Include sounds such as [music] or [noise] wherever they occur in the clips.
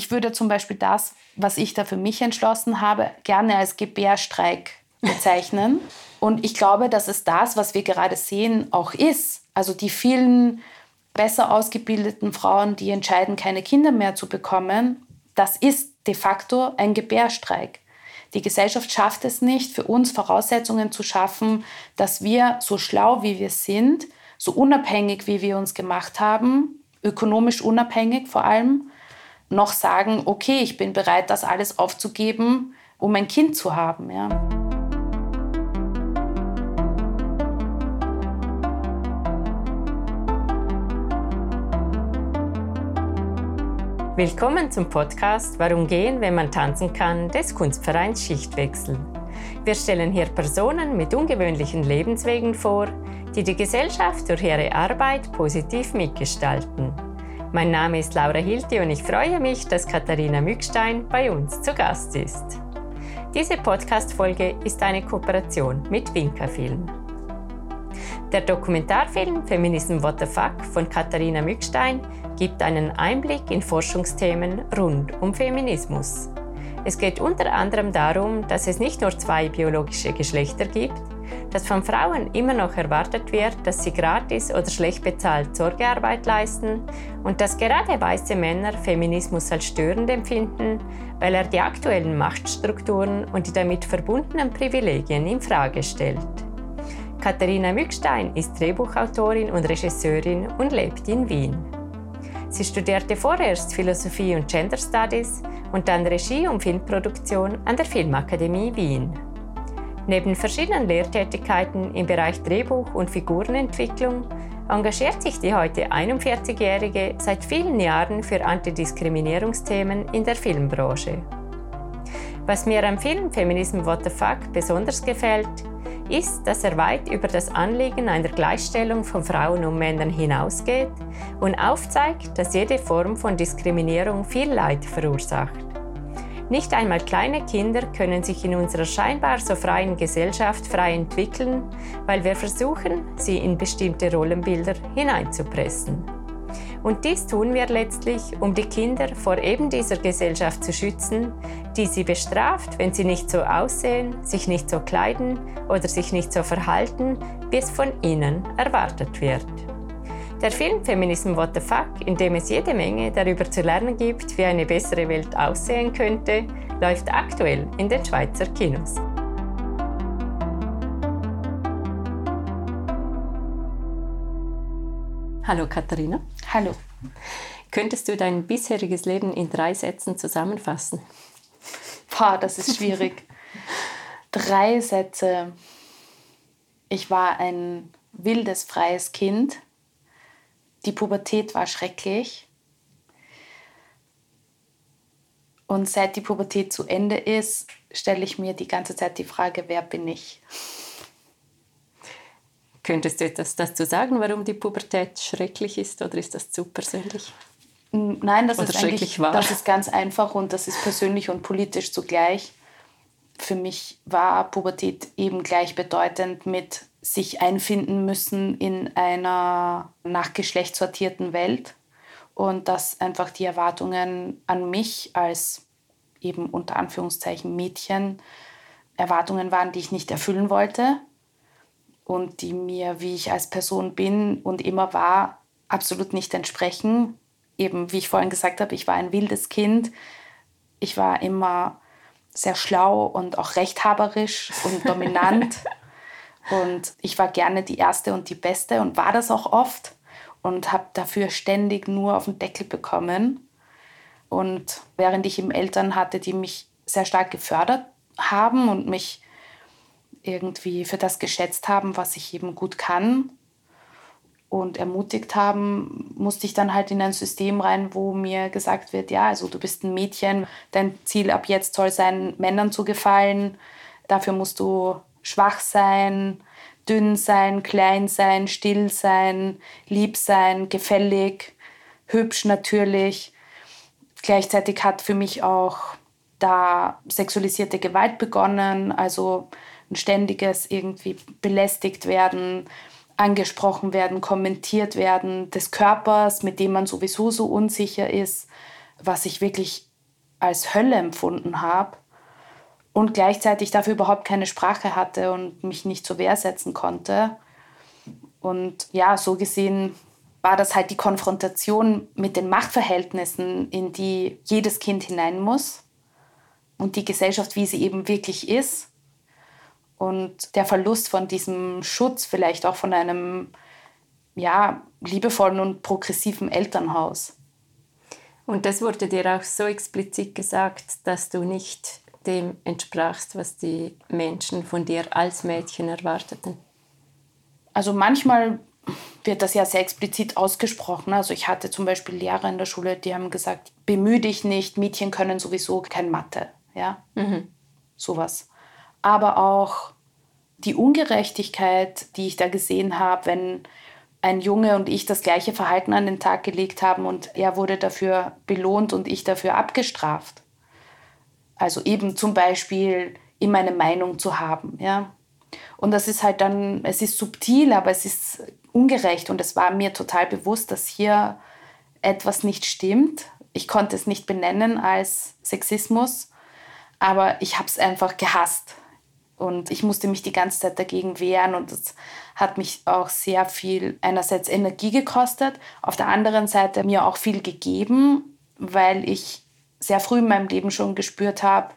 ich würde zum Beispiel das, was ich da für mich entschlossen habe, gerne als Gebärstreik bezeichnen. [laughs] Und ich glaube, dass es das, was wir gerade sehen, auch ist. Also die vielen besser ausgebildeten Frauen, die entscheiden, keine Kinder mehr zu bekommen, das ist de facto ein Gebärstreik. Die Gesellschaft schafft es nicht, für uns Voraussetzungen zu schaffen, dass wir so schlau wie wir sind, so unabhängig wie wir uns gemacht haben, ökonomisch unabhängig vor allem, noch sagen, okay, ich bin bereit, das alles aufzugeben, um ein Kind zu haben. Ja. Willkommen zum Podcast Warum gehen, wenn man tanzen kann des Kunstvereins Schichtwechsel. Wir stellen hier Personen mit ungewöhnlichen Lebenswegen vor, die die Gesellschaft durch ihre Arbeit positiv mitgestalten. Mein Name ist Laura Hilti und ich freue mich, dass Katharina Mückstein bei uns zu Gast ist. Diese Podcast-Folge ist eine Kooperation mit Winka Film. Der Dokumentarfilm Feminism What the Fuck von Katharina Mückstein gibt einen Einblick in Forschungsthemen rund um Feminismus. Es geht unter anderem darum, dass es nicht nur zwei biologische Geschlechter gibt, dass von Frauen immer noch erwartet wird, dass sie gratis oder schlecht bezahlt Sorgearbeit leisten und dass gerade weiße Männer Feminismus als störend empfinden, weil er die aktuellen Machtstrukturen und die damit verbundenen Privilegien in Frage stellt. Katharina Mückstein ist Drehbuchautorin und Regisseurin und lebt in Wien. Sie studierte vorerst Philosophie und Gender Studies und dann Regie und Filmproduktion an der Filmakademie Wien. Neben verschiedenen Lehrtätigkeiten im Bereich Drehbuch und Figurenentwicklung engagiert sich die heute 41-Jährige seit vielen Jahren für Antidiskriminierungsthemen in der Filmbranche. Was mir am Film Feminism What the Fuck besonders gefällt, ist, dass er weit über das Anliegen einer Gleichstellung von Frauen und Männern hinausgeht und aufzeigt, dass jede Form von Diskriminierung viel Leid verursacht. Nicht einmal kleine Kinder können sich in unserer scheinbar so freien Gesellschaft frei entwickeln, weil wir versuchen, sie in bestimmte Rollenbilder hineinzupressen. Und dies tun wir letztlich, um die Kinder vor eben dieser Gesellschaft zu schützen, die sie bestraft, wenn sie nicht so aussehen, sich nicht so kleiden oder sich nicht so verhalten, wie es von ihnen erwartet wird. Der Film Feminism What the Fuck, in dem es jede Menge darüber zu lernen gibt, wie eine bessere Welt aussehen könnte, läuft aktuell in den Schweizer Kinos. Hallo Katharina. Hallo. Könntest du dein bisheriges Leben in drei Sätzen zusammenfassen? Boah, das ist schwierig. [laughs] drei Sätze. Ich war ein wildes, freies Kind die Pubertät war schrecklich. Und seit die Pubertät zu Ende ist, stelle ich mir die ganze Zeit die Frage, wer bin ich? Könntest du etwas dazu sagen, warum die Pubertät schrecklich ist oder ist das zu persönlich? Nein, das, ist, eigentlich, das ist ganz einfach und das ist persönlich und politisch zugleich. Für mich war Pubertät eben gleichbedeutend mit sich einfinden müssen in einer nach Geschlecht sortierten Welt und dass einfach die Erwartungen an mich als eben unter Anführungszeichen Mädchen Erwartungen waren, die ich nicht erfüllen wollte und die mir, wie ich als Person bin und immer war, absolut nicht entsprechen. Eben, wie ich vorhin gesagt habe, ich war ein wildes Kind. Ich war immer sehr schlau und auch rechthaberisch und dominant. [laughs] Und ich war gerne die Erste und die Beste und war das auch oft und habe dafür ständig nur auf den Deckel bekommen. Und während ich eben Eltern hatte, die mich sehr stark gefördert haben und mich irgendwie für das geschätzt haben, was ich eben gut kann und ermutigt haben, musste ich dann halt in ein System rein, wo mir gesagt wird, ja, also du bist ein Mädchen, dein Ziel ab jetzt soll sein, Männern zu gefallen, dafür musst du schwach sein, dünn sein, klein sein, still sein, lieb sein, gefällig, hübsch natürlich. Gleichzeitig hat für mich auch da sexualisierte Gewalt begonnen, also ein ständiges irgendwie belästigt werden, angesprochen werden, kommentiert werden des Körpers, mit dem man sowieso so unsicher ist, was ich wirklich als Hölle empfunden habe und gleichzeitig dafür überhaupt keine Sprache hatte und mich nicht zur Wehr setzen konnte. Und ja, so gesehen war das halt die Konfrontation mit den Machtverhältnissen, in die jedes Kind hinein muss und die Gesellschaft, wie sie eben wirklich ist. Und der Verlust von diesem Schutz, vielleicht auch von einem ja, liebevollen und progressiven Elternhaus. Und das wurde dir auch so explizit gesagt, dass du nicht dem entsprachst, was die Menschen von dir als Mädchen erwarteten? Also manchmal wird das ja sehr explizit ausgesprochen. Also ich hatte zum Beispiel Lehrer in der Schule, die haben gesagt, bemühe dich nicht, Mädchen können sowieso kein Mathe. Ja, mhm. sowas. Aber auch die Ungerechtigkeit, die ich da gesehen habe, wenn ein Junge und ich das gleiche Verhalten an den Tag gelegt haben und er wurde dafür belohnt und ich dafür abgestraft. Also eben zum Beispiel immer eine Meinung zu haben, ja. Und das ist halt dann, es ist subtil, aber es ist ungerecht und es war mir total bewusst, dass hier etwas nicht stimmt. Ich konnte es nicht benennen als Sexismus, aber ich habe es einfach gehasst. Und ich musste mich die ganze Zeit dagegen wehren und das hat mich auch sehr viel einerseits Energie gekostet, auf der anderen Seite mir auch viel gegeben, weil ich sehr früh in meinem Leben schon gespürt habe,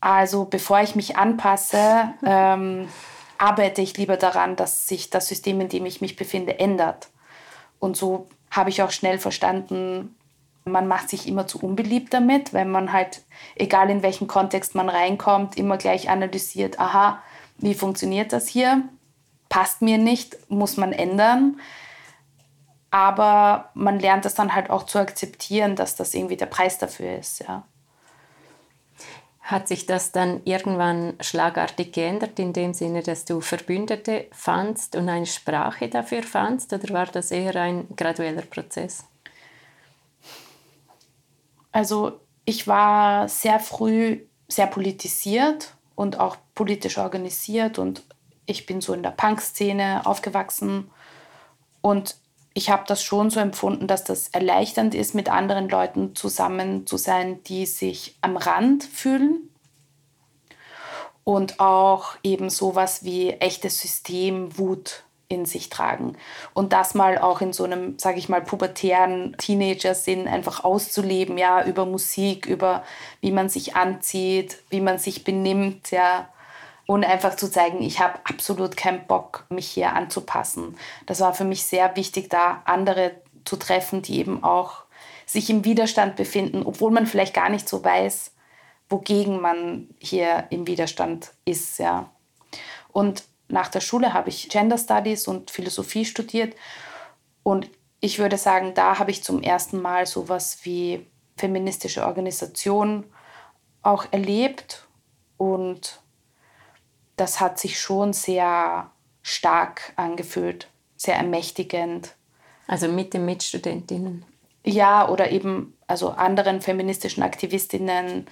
also bevor ich mich anpasse, [laughs] ähm, arbeite ich lieber daran, dass sich das System, in dem ich mich befinde, ändert. Und so habe ich auch schnell verstanden, man macht sich immer zu unbeliebt damit, wenn man halt, egal in welchen Kontext man reinkommt, immer gleich analysiert, aha, wie funktioniert das hier? Passt mir nicht, muss man ändern. Aber man lernt es dann halt auch zu akzeptieren, dass das irgendwie der Preis dafür ist, ja. Hat sich das dann irgendwann schlagartig geändert, in dem Sinne, dass du Verbündete fandst und eine Sprache dafür fandst, oder war das eher ein gradueller Prozess? Also ich war sehr früh sehr politisiert und auch politisch organisiert und ich bin so in der Punk-Szene aufgewachsen und ich habe das schon so empfunden, dass das erleichternd ist, mit anderen Leuten zusammen zu sein, die sich am Rand fühlen. Und auch eben sowas wie echtes Systemwut in sich tragen. Und das mal auch in so einem, sage ich mal, pubertären Teenager-Sinn einfach auszuleben, ja, über Musik, über wie man sich anzieht, wie man sich benimmt, ja und einfach zu zeigen, ich habe absolut keinen Bock, mich hier anzupassen. Das war für mich sehr wichtig, da andere zu treffen, die eben auch sich im Widerstand befinden, obwohl man vielleicht gar nicht so weiß, wogegen man hier im Widerstand ist. Ja. Und nach der Schule habe ich Gender Studies und Philosophie studiert und ich würde sagen, da habe ich zum ersten Mal sowas wie feministische Organisation auch erlebt und das hat sich schon sehr stark angefühlt, sehr ermächtigend. Also mit den Mitstudentinnen? Ja, oder eben also anderen feministischen Aktivistinnen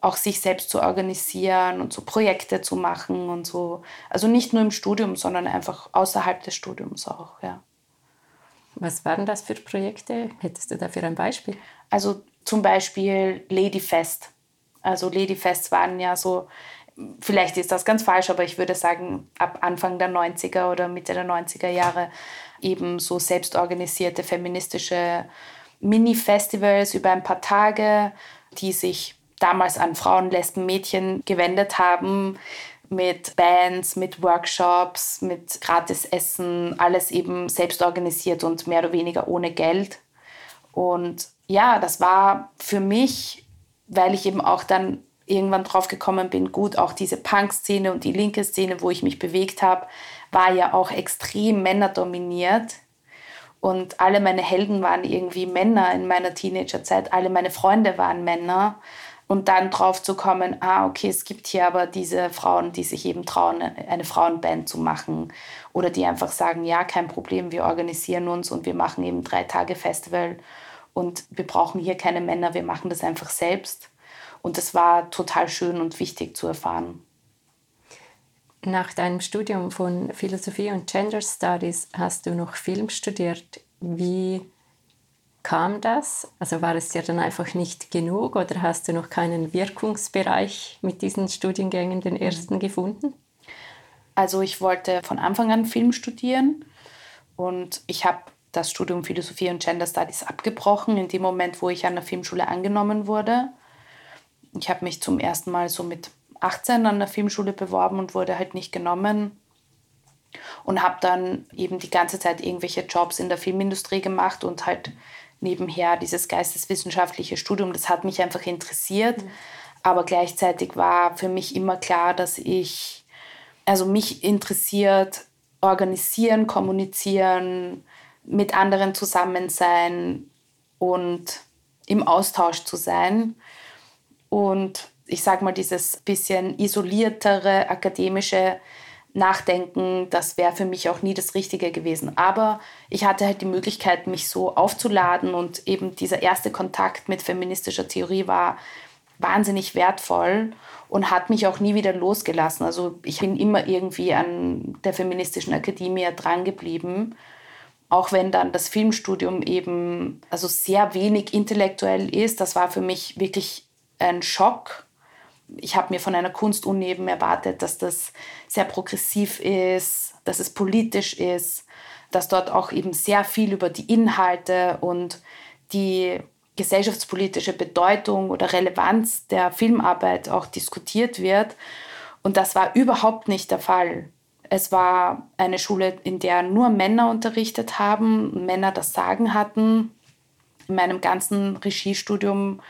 auch sich selbst zu organisieren und so Projekte zu machen und so. Also nicht nur im Studium, sondern einfach außerhalb des Studiums auch, ja. Was waren das für Projekte? Hättest du dafür ein Beispiel? Also zum Beispiel Ladyfest. Also Ladyfests waren ja so vielleicht ist das ganz falsch, aber ich würde sagen, ab Anfang der 90er oder Mitte der 90er Jahre eben so selbstorganisierte feministische Mini-Festivals über ein paar Tage, die sich damals an Frauen, Lesben, Mädchen gewendet haben, mit Bands, mit Workshops, mit gratis Essen, alles eben selbst organisiert und mehr oder weniger ohne Geld. Und ja, das war für mich, weil ich eben auch dann irgendwann drauf gekommen bin, gut, auch diese Punk-Szene und die linke Szene, wo ich mich bewegt habe, war ja auch extrem männerdominiert. Und alle meine Helden waren irgendwie Männer in meiner Teenagerzeit, alle meine Freunde waren Männer. Und dann drauf zu kommen, ah, okay, es gibt hier aber diese Frauen, die sich eben trauen, eine Frauenband zu machen. Oder die einfach sagen, ja, kein Problem, wir organisieren uns und wir machen eben drei Tage Festival und wir brauchen hier keine Männer, wir machen das einfach selbst und das war total schön und wichtig zu erfahren. Nach deinem Studium von Philosophie und Gender Studies hast du noch Film studiert. Wie kam das? Also war es dir dann einfach nicht genug oder hast du noch keinen Wirkungsbereich mit diesen Studiengängen, den ersten, gefunden? Also ich wollte von Anfang an Film studieren und ich habe das Studium Philosophie und Gender Studies abgebrochen in dem Moment, wo ich an der Filmschule angenommen wurde. Ich habe mich zum ersten Mal so mit 18 an der Filmschule beworben und wurde halt nicht genommen und habe dann eben die ganze Zeit irgendwelche Jobs in der Filmindustrie gemacht und halt nebenher dieses geisteswissenschaftliche Studium, das hat mich einfach interessiert. Mhm. Aber gleichzeitig war für mich immer klar, dass ich, also mich interessiert, organisieren, kommunizieren, mit anderen zusammen sein und im Austausch zu sein. Und ich sage mal, dieses bisschen isoliertere akademische nachdenken, das wäre für mich auch nie das Richtige gewesen. Aber ich hatte halt die Möglichkeit, mich so aufzuladen und eben dieser erste Kontakt mit feministischer Theorie war wahnsinnig wertvoll und hat mich auch nie wieder losgelassen. Also ich bin immer irgendwie an der feministischen Akademie dran geblieben. Auch wenn dann das Filmstudium eben also sehr wenig intellektuell ist, das war für mich wirklich ein Schock, ich habe mir von einer Kunstuni eben erwartet, dass das sehr progressiv ist, dass es politisch ist, dass dort auch eben sehr viel über die Inhalte und die gesellschaftspolitische Bedeutung oder Relevanz der Filmarbeit auch diskutiert wird. Und das war überhaupt nicht der Fall. Es war eine Schule, in der nur Männer unterrichtet haben, Männer das Sagen hatten. In meinem ganzen Regiestudium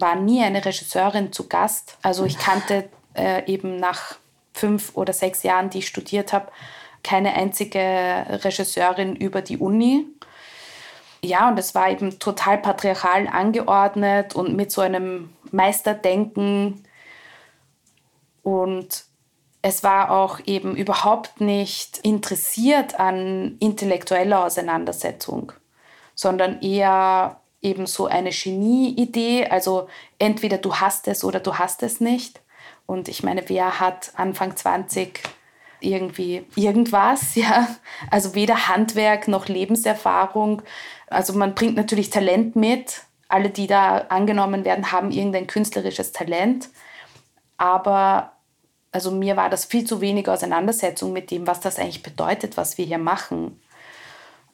war nie eine Regisseurin zu Gast. Also ich kannte äh, eben nach fünf oder sechs Jahren, die ich studiert habe, keine einzige Regisseurin über die Uni. Ja, und es war eben total patriarchal angeordnet und mit so einem Meisterdenken. Und es war auch eben überhaupt nicht interessiert an intellektueller Auseinandersetzung, sondern eher eben so eine Genie-Idee. Also entweder du hast es oder du hast es nicht. Und ich meine, wer hat Anfang 20 irgendwie irgendwas, [laughs] ja? Also weder Handwerk noch Lebenserfahrung. Also man bringt natürlich Talent mit. Alle, die da angenommen werden, haben irgendein künstlerisches Talent. Aber also mir war das viel zu wenig Auseinandersetzung mit dem, was das eigentlich bedeutet, was wir hier machen.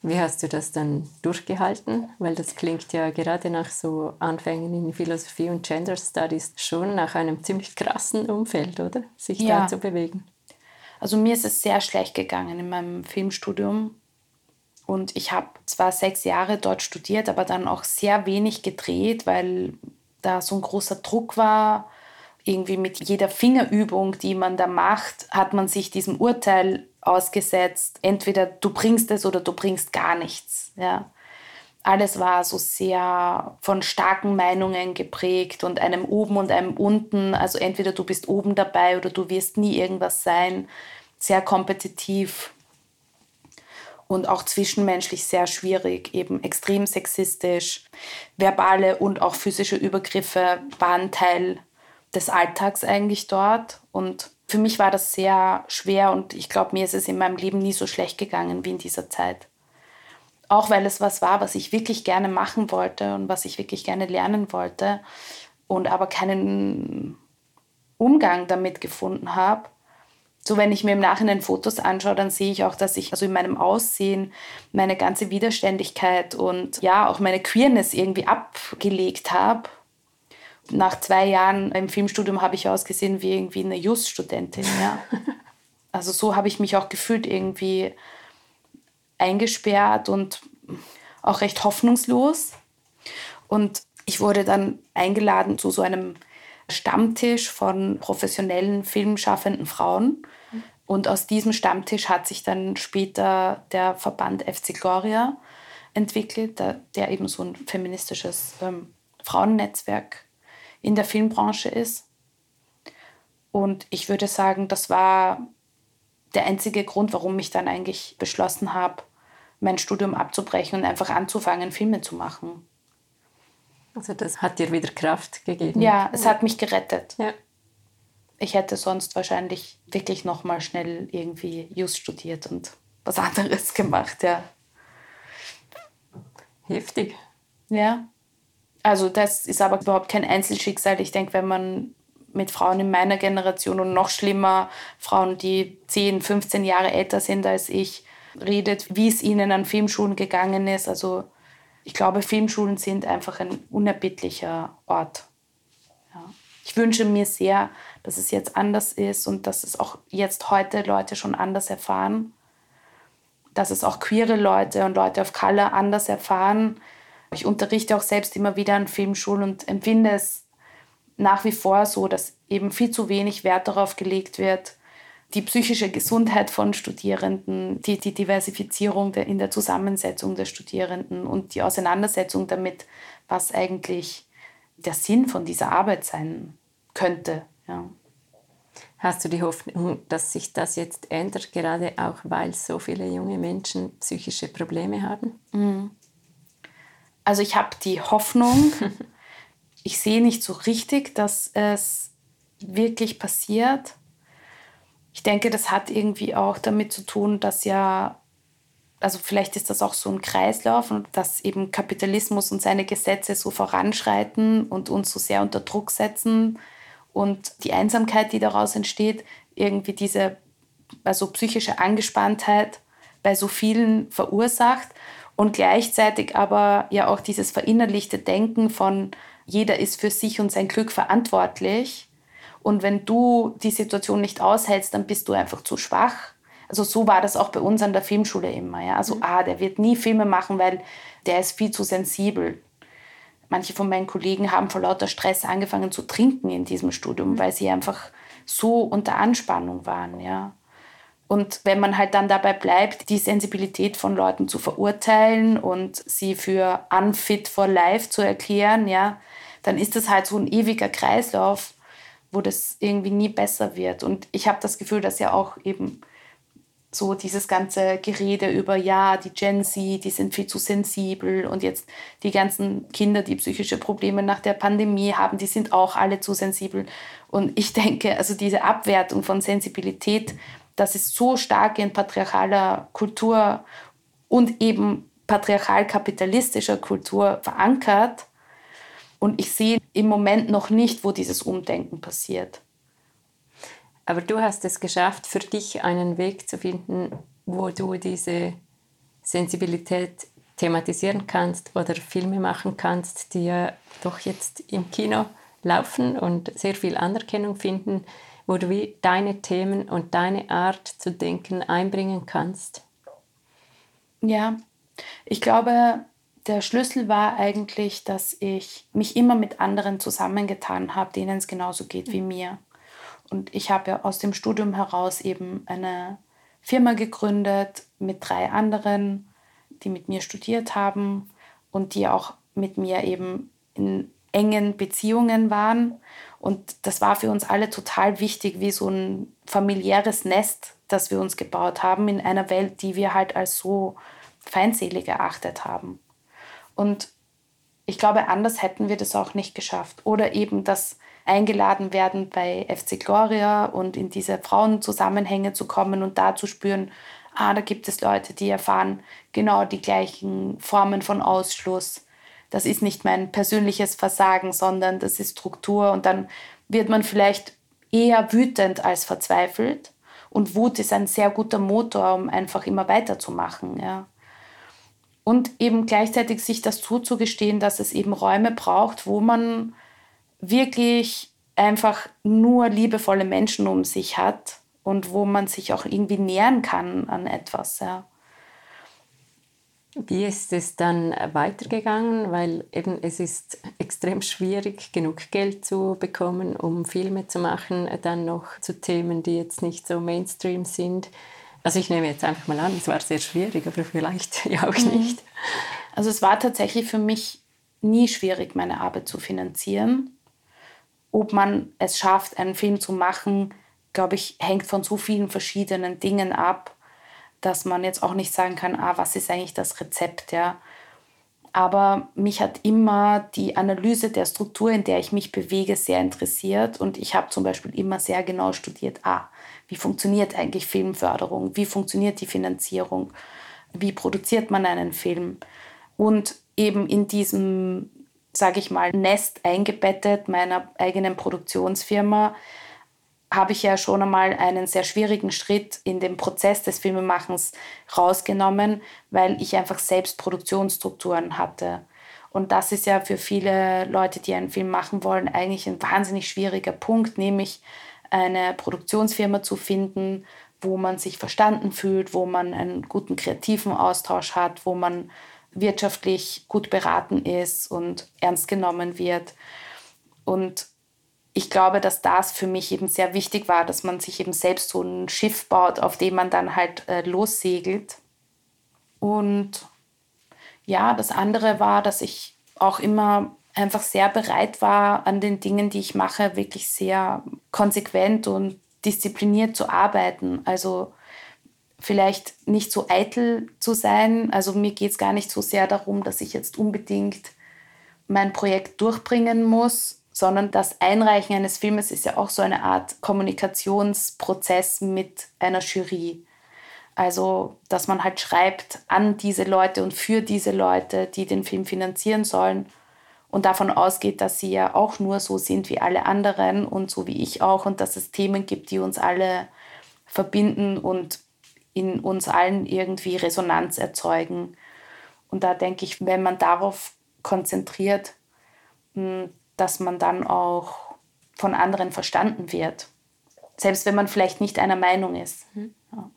Wie hast du das dann durchgehalten? Weil das klingt ja gerade nach so Anfängen in Philosophie und Gender Studies schon nach einem ziemlich krassen Umfeld, oder? Sich ja. da zu bewegen. Also mir ist es sehr schlecht gegangen in meinem Filmstudium. Und ich habe zwar sechs Jahre dort studiert, aber dann auch sehr wenig gedreht, weil da so ein großer Druck war. Irgendwie mit jeder Fingerübung, die man da macht, hat man sich diesem Urteil ausgesetzt. Entweder du bringst es oder du bringst gar nichts. Ja. Alles war so sehr von starken Meinungen geprägt und einem oben und einem unten. Also entweder du bist oben dabei oder du wirst nie irgendwas sein. Sehr kompetitiv und auch zwischenmenschlich sehr schwierig, eben extrem sexistisch. Verbale und auch physische Übergriffe waren Teil des Alltags eigentlich dort und für mich war das sehr schwer und ich glaube, mir ist es in meinem Leben nie so schlecht gegangen wie in dieser Zeit. Auch weil es was war, was ich wirklich gerne machen wollte und was ich wirklich gerne lernen wollte und aber keinen Umgang damit gefunden habe. So, wenn ich mir im Nachhinein Fotos anschaue, dann sehe ich auch, dass ich also in meinem Aussehen meine ganze Widerständigkeit und ja, auch meine Queerness irgendwie abgelegt habe nach zwei Jahren im Filmstudium habe ich ausgesehen wie irgendwie eine Just-Studentin. Ja. [laughs] Also so habe ich mich auch gefühlt, irgendwie eingesperrt und auch recht hoffnungslos. Und ich wurde dann eingeladen zu so einem Stammtisch von professionellen filmschaffenden Frauen. Und aus diesem Stammtisch hat sich dann später der Verband FC Gloria entwickelt, der, der eben so ein feministisches ähm, Frauennetzwerk in der Filmbranche ist. Und ich würde sagen, das war der einzige Grund, warum ich dann eigentlich beschlossen habe, mein Studium abzubrechen und einfach anzufangen, Filme zu machen. Also das hat dir wieder Kraft gegeben. Ja, es hat mich gerettet. Ja. Ich hätte sonst wahrscheinlich wirklich noch mal schnell irgendwie Just studiert und was [laughs] anderes gemacht, ja. Heftig. Ja. Also das ist aber überhaupt kein Einzelschicksal. Ich denke, wenn man mit Frauen in meiner Generation und noch schlimmer, Frauen, die 10, 15 Jahre älter sind als ich, redet, wie es ihnen an Filmschulen gegangen ist. Also ich glaube, Filmschulen sind einfach ein unerbittlicher Ort. Ja. Ich wünsche mir sehr, dass es jetzt anders ist und dass es auch jetzt heute Leute schon anders erfahren. Dass es auch queere Leute und Leute of Color anders erfahren. Ich unterrichte auch selbst immer wieder an Filmschulen und empfinde es nach wie vor so, dass eben viel zu wenig Wert darauf gelegt wird, die psychische Gesundheit von Studierenden, die, die Diversifizierung der, in der Zusammensetzung der Studierenden und die Auseinandersetzung damit, was eigentlich der Sinn von dieser Arbeit sein könnte. Ja. Hast du die Hoffnung, dass sich das jetzt ändert, gerade auch weil so viele junge Menschen psychische Probleme haben? Mhm. Also ich habe die Hoffnung, [laughs] ich sehe nicht so richtig, dass es wirklich passiert. Ich denke, das hat irgendwie auch damit zu tun, dass ja, also vielleicht ist das auch so ein Kreislauf und dass eben Kapitalismus und seine Gesetze so voranschreiten und uns so sehr unter Druck setzen und die Einsamkeit, die daraus entsteht, irgendwie diese also psychische Angespanntheit bei so vielen verursacht und gleichzeitig aber ja auch dieses verinnerlichte Denken von jeder ist für sich und sein Glück verantwortlich. Und wenn du die Situation nicht aushältst, dann bist du einfach zu schwach. Also so war das auch bei uns an der Filmschule immer. Ja? Also, mhm. ah, der wird nie Filme machen, weil der ist viel zu sensibel. Manche von meinen Kollegen haben vor lauter Stress angefangen zu trinken in diesem Studium, mhm. weil sie einfach so unter Anspannung waren. Ja? Und wenn man halt dann dabei bleibt, die Sensibilität von Leuten zu verurteilen und sie für unfit for life zu erklären, ja, dann ist das halt so ein ewiger Kreislauf, wo das irgendwie nie besser wird. Und ich habe das Gefühl, dass ja auch eben so dieses ganze Gerede über, ja, die Gen Z, die sind viel zu sensibel und jetzt die ganzen Kinder, die psychische Probleme nach der Pandemie haben, die sind auch alle zu sensibel. Und ich denke, also diese Abwertung von Sensibilität, das ist so stark in patriarchaler Kultur und eben patriarchal-kapitalistischer Kultur verankert, und ich sehe im Moment noch nicht, wo dieses Umdenken passiert. Aber du hast es geschafft, für dich einen Weg zu finden, wo du diese Sensibilität thematisieren kannst oder Filme machen kannst, die ja doch jetzt im Kino laufen und sehr viel Anerkennung finden, wo du wie deine Themen und deine Art zu denken einbringen kannst. Ja, ich glaube, der Schlüssel war eigentlich, dass ich mich immer mit anderen zusammengetan habe, denen es genauso geht wie mir. Und ich habe ja aus dem Studium heraus eben eine Firma gegründet mit drei anderen, die mit mir studiert haben und die auch mit mir eben in engen Beziehungen waren. Und das war für uns alle total wichtig, wie so ein familiäres Nest, das wir uns gebaut haben in einer Welt, die wir halt als so feindselig erachtet haben. Und ich glaube, anders hätten wir das auch nicht geschafft. Oder eben das eingeladen werden bei FC Gloria und in diese Frauenzusammenhänge zu kommen und da zu spüren, ah, da gibt es Leute, die erfahren genau die gleichen Formen von Ausschluss. Das ist nicht mein persönliches Versagen, sondern das ist Struktur. Und dann wird man vielleicht eher wütend als verzweifelt. Und Wut ist ein sehr guter Motor, um einfach immer weiterzumachen. Ja und eben gleichzeitig sich das zuzugestehen, dass es eben Räume braucht, wo man wirklich einfach nur liebevolle Menschen um sich hat und wo man sich auch irgendwie nähern kann an etwas. Ja. Wie ist es dann weitergegangen? Weil eben es ist extrem schwierig, genug Geld zu bekommen, um Filme zu machen, dann noch zu Themen, die jetzt nicht so Mainstream sind. Also ich nehme jetzt einfach mal an, es war sehr schwierig, aber vielleicht [laughs] ja auch mhm. nicht. Also es war tatsächlich für mich nie schwierig, meine Arbeit zu finanzieren. Ob man es schafft, einen Film zu machen, glaube ich, hängt von so vielen verschiedenen Dingen ab, dass man jetzt auch nicht sagen kann, ah, was ist eigentlich das Rezept, ja. Aber mich hat immer die Analyse der Struktur, in der ich mich bewege, sehr interessiert. Und ich habe zum Beispiel immer sehr genau studiert, ah, wie funktioniert eigentlich Filmförderung? Wie funktioniert die Finanzierung? Wie produziert man einen Film? Und eben in diesem, sage ich mal, Nest eingebettet meiner eigenen Produktionsfirma habe ich ja schon einmal einen sehr schwierigen Schritt in dem Prozess des Filmemachens rausgenommen, weil ich einfach selbst Produktionsstrukturen hatte. Und das ist ja für viele Leute, die einen Film machen wollen, eigentlich ein wahnsinnig schwieriger Punkt, nämlich eine Produktionsfirma zu finden, wo man sich verstanden fühlt, wo man einen guten kreativen Austausch hat, wo man wirtschaftlich gut beraten ist und ernst genommen wird. Und ich glaube, dass das für mich eben sehr wichtig war, dass man sich eben selbst so ein Schiff baut, auf dem man dann halt äh, lossegelt. Und ja, das andere war, dass ich auch immer einfach sehr bereit war, an den Dingen, die ich mache, wirklich sehr konsequent und diszipliniert zu arbeiten. Also vielleicht nicht so eitel zu sein. Also mir geht es gar nicht so sehr darum, dass ich jetzt unbedingt mein Projekt durchbringen muss, sondern das Einreichen eines Filmes ist ja auch so eine Art Kommunikationsprozess mit einer Jury. Also, dass man halt schreibt an diese Leute und für diese Leute, die den Film finanzieren sollen und davon ausgeht, dass sie ja auch nur so sind wie alle anderen und so wie ich auch und dass es Themen gibt, die uns alle verbinden und in uns allen irgendwie Resonanz erzeugen. Und da denke ich, wenn man darauf konzentriert, hm, dass man dann auch von anderen verstanden wird. Selbst wenn man vielleicht nicht einer Meinung ist. Mhm. Ja.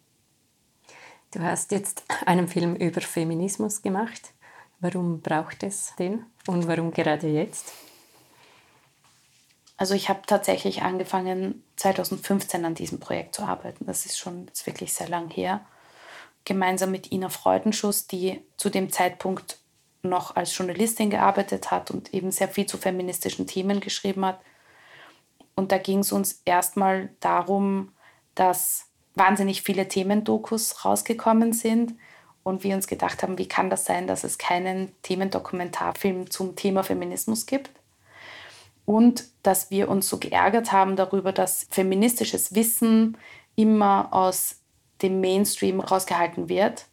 Du hast jetzt einen Film über Feminismus gemacht. Warum braucht es den und warum gerade jetzt? Also ich habe tatsächlich angefangen 2015 an diesem Projekt zu arbeiten. Das ist schon jetzt wirklich sehr lang her. Gemeinsam mit Ina Freudenschuss, die zu dem Zeitpunkt noch als Journalistin gearbeitet hat und eben sehr viel zu feministischen Themen geschrieben hat. Und da ging es uns erstmal darum, dass wahnsinnig viele Themendokus rausgekommen sind und wir uns gedacht haben, wie kann das sein, dass es keinen Themendokumentarfilm zum Thema Feminismus gibt? Und dass wir uns so geärgert haben darüber, dass feministisches Wissen immer aus dem Mainstream rausgehalten wird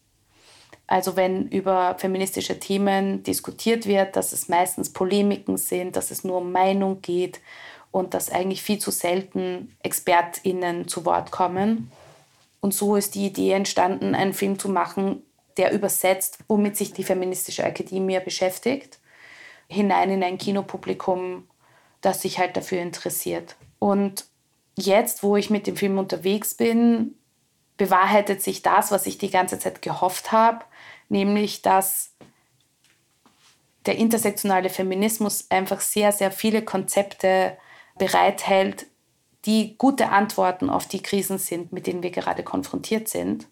also wenn über feministische Themen diskutiert wird, dass es meistens Polemiken sind, dass es nur um Meinung geht und dass eigentlich viel zu selten Expertinnen zu Wort kommen. Und so ist die Idee entstanden, einen Film zu machen, der übersetzt, womit sich die feministische Akademie beschäftigt, hinein in ein Kinopublikum, das sich halt dafür interessiert. Und jetzt, wo ich mit dem Film unterwegs bin, bewahrheitet sich das, was ich die ganze Zeit gehofft habe, nämlich dass der intersektionale Feminismus einfach sehr, sehr viele Konzepte bereithält, die gute Antworten auf die Krisen sind, mit denen wir gerade konfrontiert sind.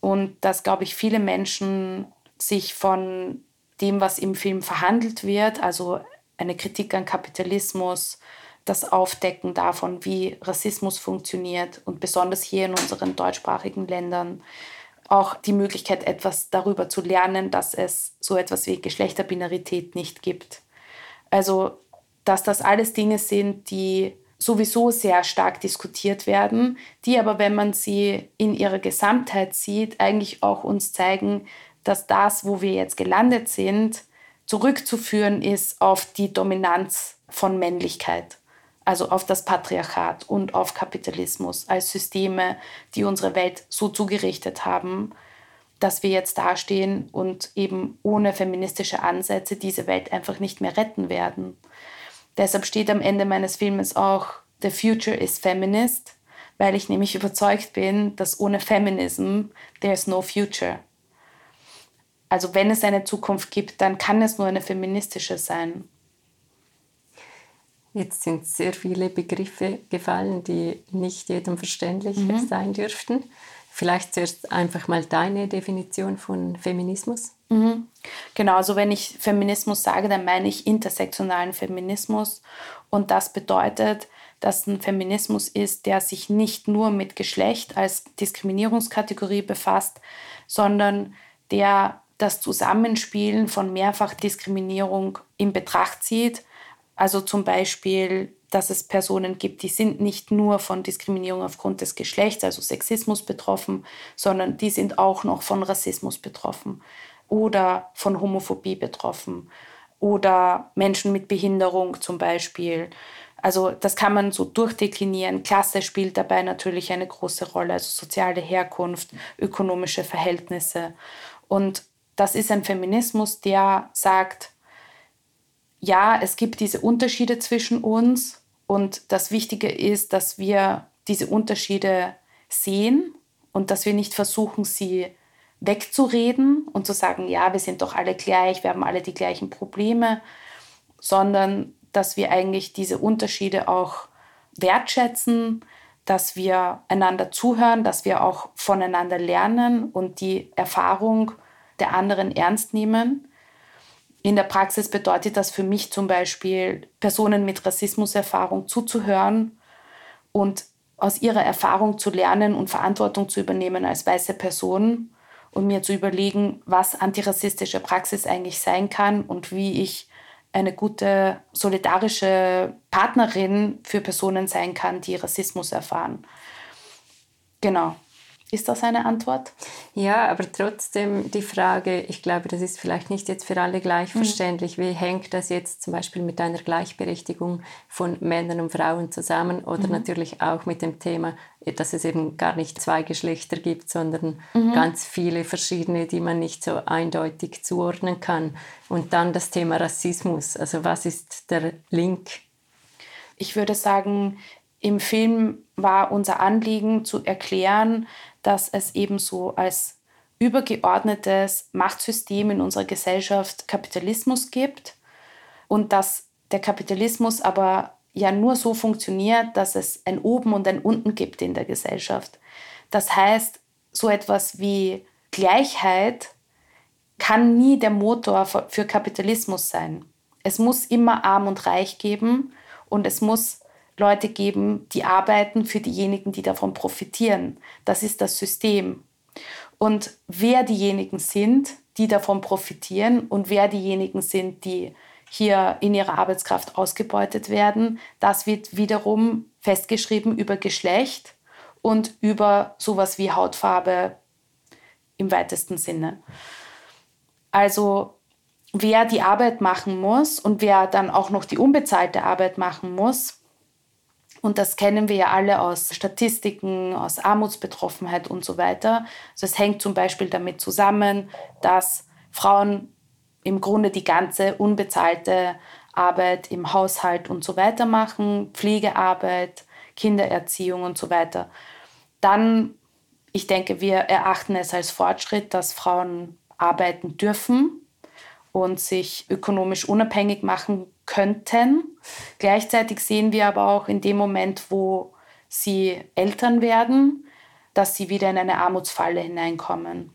Und dass, glaube ich, viele Menschen sich von dem, was im Film verhandelt wird, also eine Kritik an Kapitalismus, das Aufdecken davon, wie Rassismus funktioniert und besonders hier in unseren deutschsprachigen Ländern, auch die Möglichkeit, etwas darüber zu lernen, dass es so etwas wie Geschlechterbinarität nicht gibt. Also, dass das alles Dinge sind, die sowieso sehr stark diskutiert werden, die aber, wenn man sie in ihrer Gesamtheit sieht, eigentlich auch uns zeigen, dass das, wo wir jetzt gelandet sind, zurückzuführen ist auf die Dominanz von Männlichkeit also auf das Patriarchat und auf Kapitalismus als Systeme, die unsere Welt so zugerichtet haben, dass wir jetzt dastehen und eben ohne feministische Ansätze diese Welt einfach nicht mehr retten werden. Deshalb steht am Ende meines Filmes auch The Future is Feminist, weil ich nämlich überzeugt bin, dass ohne Feminism there's no future. Also wenn es eine Zukunft gibt, dann kann es nur eine feministische sein. Jetzt sind sehr viele Begriffe gefallen, die nicht jedem verständlich mhm. sein dürften. Vielleicht zuerst einfach mal deine Definition von Feminismus. Mhm. Genau, also wenn ich Feminismus sage, dann meine ich intersektionalen Feminismus. Und das bedeutet, dass ein Feminismus ist, der sich nicht nur mit Geschlecht als Diskriminierungskategorie befasst, sondern der das Zusammenspielen von Mehrfachdiskriminierung in Betracht zieht also zum Beispiel, dass es Personen gibt, die sind nicht nur von Diskriminierung aufgrund des Geschlechts, also Sexismus betroffen, sondern die sind auch noch von Rassismus betroffen. oder von Homophobie betroffen oder Menschen mit Behinderung zum Beispiel. Also das kann man so durchdeklinieren. Klasse spielt dabei natürlich eine große Rolle, also soziale Herkunft, ökonomische Verhältnisse. Und das ist ein Feminismus, der sagt, ja, es gibt diese Unterschiede zwischen uns und das Wichtige ist, dass wir diese Unterschiede sehen und dass wir nicht versuchen, sie wegzureden und zu sagen, ja, wir sind doch alle gleich, wir haben alle die gleichen Probleme, sondern dass wir eigentlich diese Unterschiede auch wertschätzen, dass wir einander zuhören, dass wir auch voneinander lernen und die Erfahrung der anderen ernst nehmen. In der Praxis bedeutet das für mich zum Beispiel, Personen mit Rassismuserfahrung zuzuhören und aus ihrer Erfahrung zu lernen und Verantwortung zu übernehmen als weiße Person und mir zu überlegen, was antirassistische Praxis eigentlich sein kann und wie ich eine gute solidarische Partnerin für Personen sein kann, die Rassismus erfahren. Genau. Ist das eine Antwort? Ja, aber trotzdem die Frage, ich glaube, das ist vielleicht nicht jetzt für alle gleich mhm. verständlich. Wie hängt das jetzt zum Beispiel mit einer Gleichberechtigung von Männern und Frauen zusammen oder mhm. natürlich auch mit dem Thema, dass es eben gar nicht zwei Geschlechter gibt, sondern mhm. ganz viele verschiedene, die man nicht so eindeutig zuordnen kann. Und dann das Thema Rassismus. Also was ist der Link? Ich würde sagen, im Film war unser Anliegen zu erklären, dass es eben so als übergeordnetes Machtsystem in unserer Gesellschaft Kapitalismus gibt und dass der Kapitalismus aber ja nur so funktioniert, dass es ein Oben und ein Unten gibt in der Gesellschaft. Das heißt, so etwas wie Gleichheit kann nie der Motor für Kapitalismus sein. Es muss immer arm und reich geben und es muss Leute geben, die arbeiten für diejenigen, die davon profitieren. Das ist das System. Und wer diejenigen sind, die davon profitieren und wer diejenigen sind, die hier in ihrer Arbeitskraft ausgebeutet werden, das wird wiederum festgeschrieben über Geschlecht und über sowas wie Hautfarbe im weitesten Sinne. Also wer die Arbeit machen muss und wer dann auch noch die unbezahlte Arbeit machen muss, und das kennen wir ja alle aus Statistiken, aus Armutsbetroffenheit und so weiter. Also es hängt zum Beispiel damit zusammen, dass Frauen im Grunde die ganze unbezahlte Arbeit im Haushalt und so weiter machen, Pflegearbeit, Kindererziehung und so weiter. Dann, ich denke, wir erachten es als Fortschritt, dass Frauen arbeiten dürfen und sich ökonomisch unabhängig machen könnten. Gleichzeitig sehen wir aber auch in dem Moment, wo sie Eltern werden, dass sie wieder in eine Armutsfalle hineinkommen.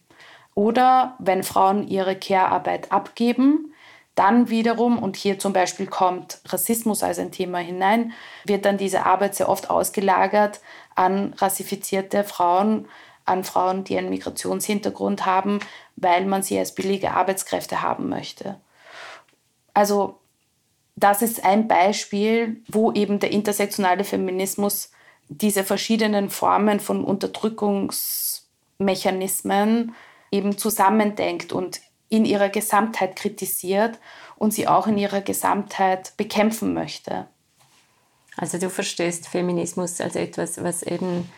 Oder wenn Frauen ihre Care-Arbeit abgeben, dann wiederum, und hier zum Beispiel kommt Rassismus als ein Thema hinein, wird dann diese Arbeit sehr oft ausgelagert an rassifizierte Frauen, an Frauen, die einen Migrationshintergrund haben, weil man sie als billige Arbeitskräfte haben möchte. Also das ist ein Beispiel, wo eben der intersektionale Feminismus diese verschiedenen Formen von Unterdrückungsmechanismen eben zusammendenkt und in ihrer Gesamtheit kritisiert und sie auch in ihrer Gesamtheit bekämpfen möchte. Also du verstehst Feminismus als etwas, was eben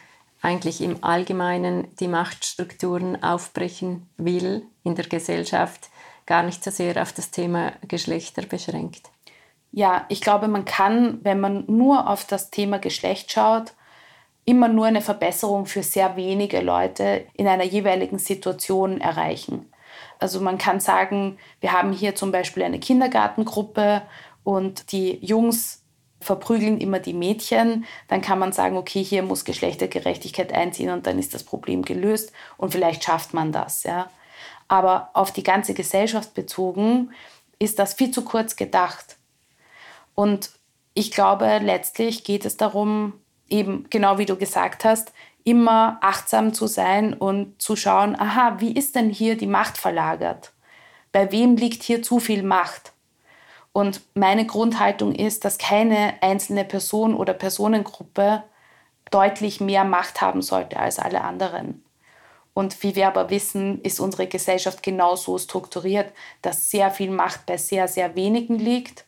eigentlich im Allgemeinen die Machtstrukturen aufbrechen will in der Gesellschaft, gar nicht so sehr auf das Thema Geschlechter beschränkt ja, ich glaube, man kann, wenn man nur auf das Thema Geschlecht schaut, immer nur eine Verbesserung für sehr wenige Leute in einer jeweiligen Situation erreichen. Also man kann sagen, wir haben hier zum Beispiel eine Kindergartengruppe und die Jungs verprügeln immer die Mädchen, dann kann man sagen, okay, hier muss Geschlechtergerechtigkeit einziehen und dann ist das Problem gelöst und vielleicht schafft man das. Ja. Aber auf die ganze Gesellschaft bezogen ist das viel zu kurz gedacht. Und ich glaube, letztlich geht es darum, eben genau wie du gesagt hast, immer achtsam zu sein und zu schauen, aha, wie ist denn hier die Macht verlagert? Bei wem liegt hier zu viel Macht? Und meine Grundhaltung ist, dass keine einzelne Person oder Personengruppe deutlich mehr Macht haben sollte als alle anderen. Und wie wir aber wissen, ist unsere Gesellschaft genauso strukturiert, dass sehr viel Macht bei sehr, sehr wenigen liegt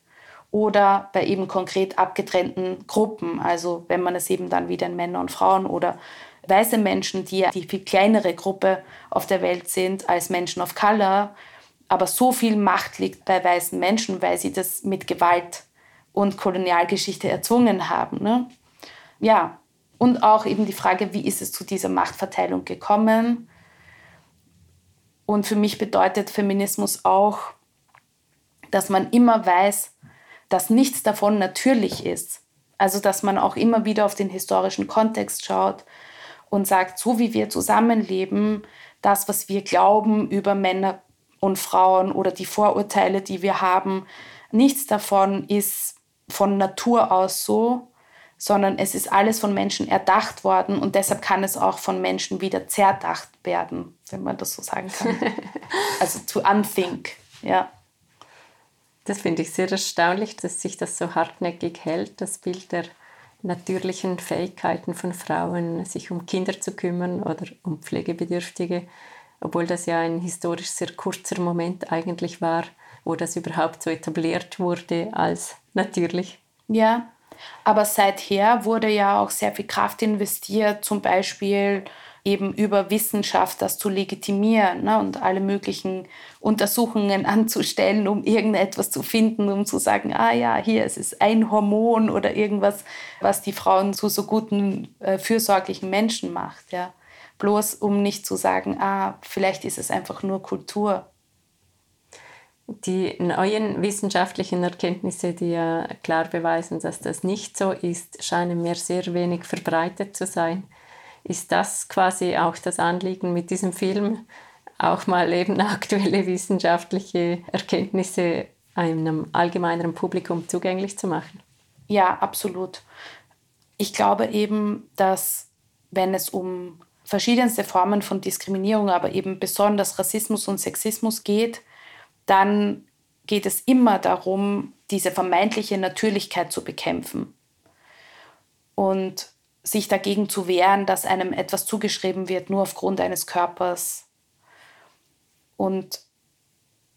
oder bei eben konkret abgetrennten Gruppen. Also wenn man es eben dann wieder in Männer und Frauen oder weiße Menschen, die ja die viel kleinere Gruppe auf der Welt sind als Menschen of Color, aber so viel Macht liegt bei weißen Menschen, weil sie das mit Gewalt und Kolonialgeschichte erzwungen haben. Ne? Ja, und auch eben die Frage, wie ist es zu dieser Machtverteilung gekommen? Und für mich bedeutet Feminismus auch, dass man immer weiß, dass nichts davon natürlich ist. Also dass man auch immer wieder auf den historischen Kontext schaut und sagt, so wie wir zusammenleben, das, was wir glauben über Männer und Frauen oder die Vorurteile, die wir haben, nichts davon ist von Natur aus so, sondern es ist alles von Menschen erdacht worden und deshalb kann es auch von Menschen wieder zerdacht werden, wenn man das so sagen kann. [laughs] also to unthink, ja. Das finde ich sehr erstaunlich, dass sich das so hartnäckig hält, das Bild der natürlichen Fähigkeiten von Frauen, sich um Kinder zu kümmern oder um Pflegebedürftige, obwohl das ja ein historisch sehr kurzer Moment eigentlich war, wo das überhaupt so etabliert wurde als natürlich. Ja, aber seither wurde ja auch sehr viel Kraft investiert, zum Beispiel eben über Wissenschaft das zu legitimieren ne, und alle möglichen Untersuchungen [laughs] anzustellen, um irgendetwas zu finden, um zu sagen, ah ja, hier es ist ein Hormon oder irgendwas, was die Frauen zu so guten, äh, fürsorglichen Menschen macht. Ja. Bloß um nicht zu sagen, ah, vielleicht ist es einfach nur Kultur. Die neuen wissenschaftlichen Erkenntnisse, die ja klar beweisen, dass das nicht so ist, scheinen mir sehr wenig verbreitet zu sein ist das quasi auch das Anliegen mit diesem Film, auch mal eben [laughs] aktuelle wissenschaftliche Erkenntnisse einem allgemeineren Publikum zugänglich zu machen. Ja, absolut. Ich glaube eben, dass wenn es um verschiedenste Formen von Diskriminierung, aber eben besonders Rassismus und Sexismus geht, dann geht es immer darum, diese vermeintliche Natürlichkeit zu bekämpfen. Und sich dagegen zu wehren, dass einem etwas zugeschrieben wird, nur aufgrund eines Körpers. Und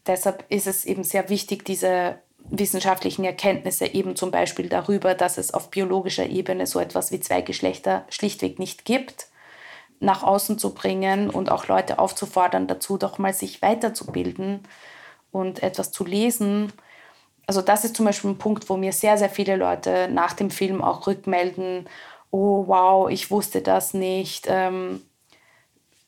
deshalb ist es eben sehr wichtig, diese wissenschaftlichen Erkenntnisse eben zum Beispiel darüber, dass es auf biologischer Ebene so etwas wie zwei Geschlechter schlichtweg nicht gibt, nach außen zu bringen und auch Leute aufzufordern, dazu doch mal sich weiterzubilden und etwas zu lesen. Also das ist zum Beispiel ein Punkt, wo mir sehr, sehr viele Leute nach dem Film auch rückmelden, oh wow, ich wusste das nicht. Ähm,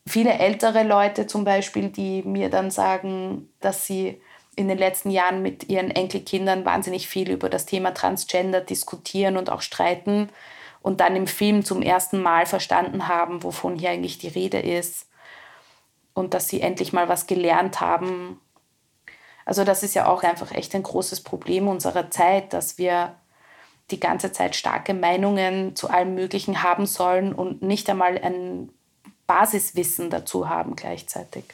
viele ältere Leute zum Beispiel, die mir dann sagen, dass sie in den letzten Jahren mit ihren Enkelkindern wahnsinnig viel über das Thema Transgender diskutieren und auch streiten und dann im Film zum ersten Mal verstanden haben, wovon hier eigentlich die Rede ist und dass sie endlich mal was gelernt haben. Also das ist ja auch einfach echt ein großes Problem unserer Zeit, dass wir die ganze Zeit starke Meinungen zu allem Möglichen haben sollen und nicht einmal ein Basiswissen dazu haben gleichzeitig.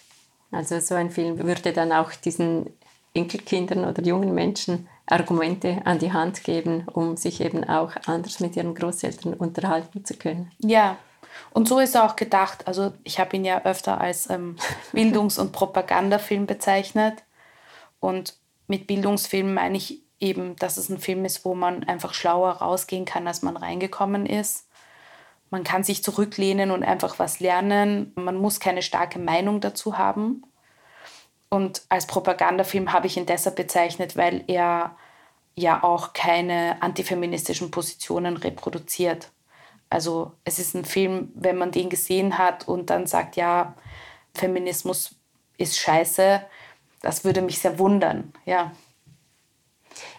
Also so ein Film würde dann auch diesen Enkelkindern oder jungen Menschen Argumente an die Hand geben, um sich eben auch anders mit ihren Großeltern unterhalten zu können. Ja, und so ist er auch gedacht. Also ich habe ihn ja öfter als ähm, [laughs] Bildungs- und Propagandafilm bezeichnet. Und mit Bildungsfilm meine ich eben, dass es ein Film ist, wo man einfach schlauer rausgehen kann, als man reingekommen ist. Man kann sich zurücklehnen und einfach was lernen. Man muss keine starke Meinung dazu haben. Und als Propagandafilm habe ich ihn deshalb bezeichnet, weil er ja auch keine antifeministischen Positionen reproduziert. Also es ist ein Film, wenn man den gesehen hat und dann sagt, ja, Feminismus ist scheiße, das würde mich sehr wundern, ja.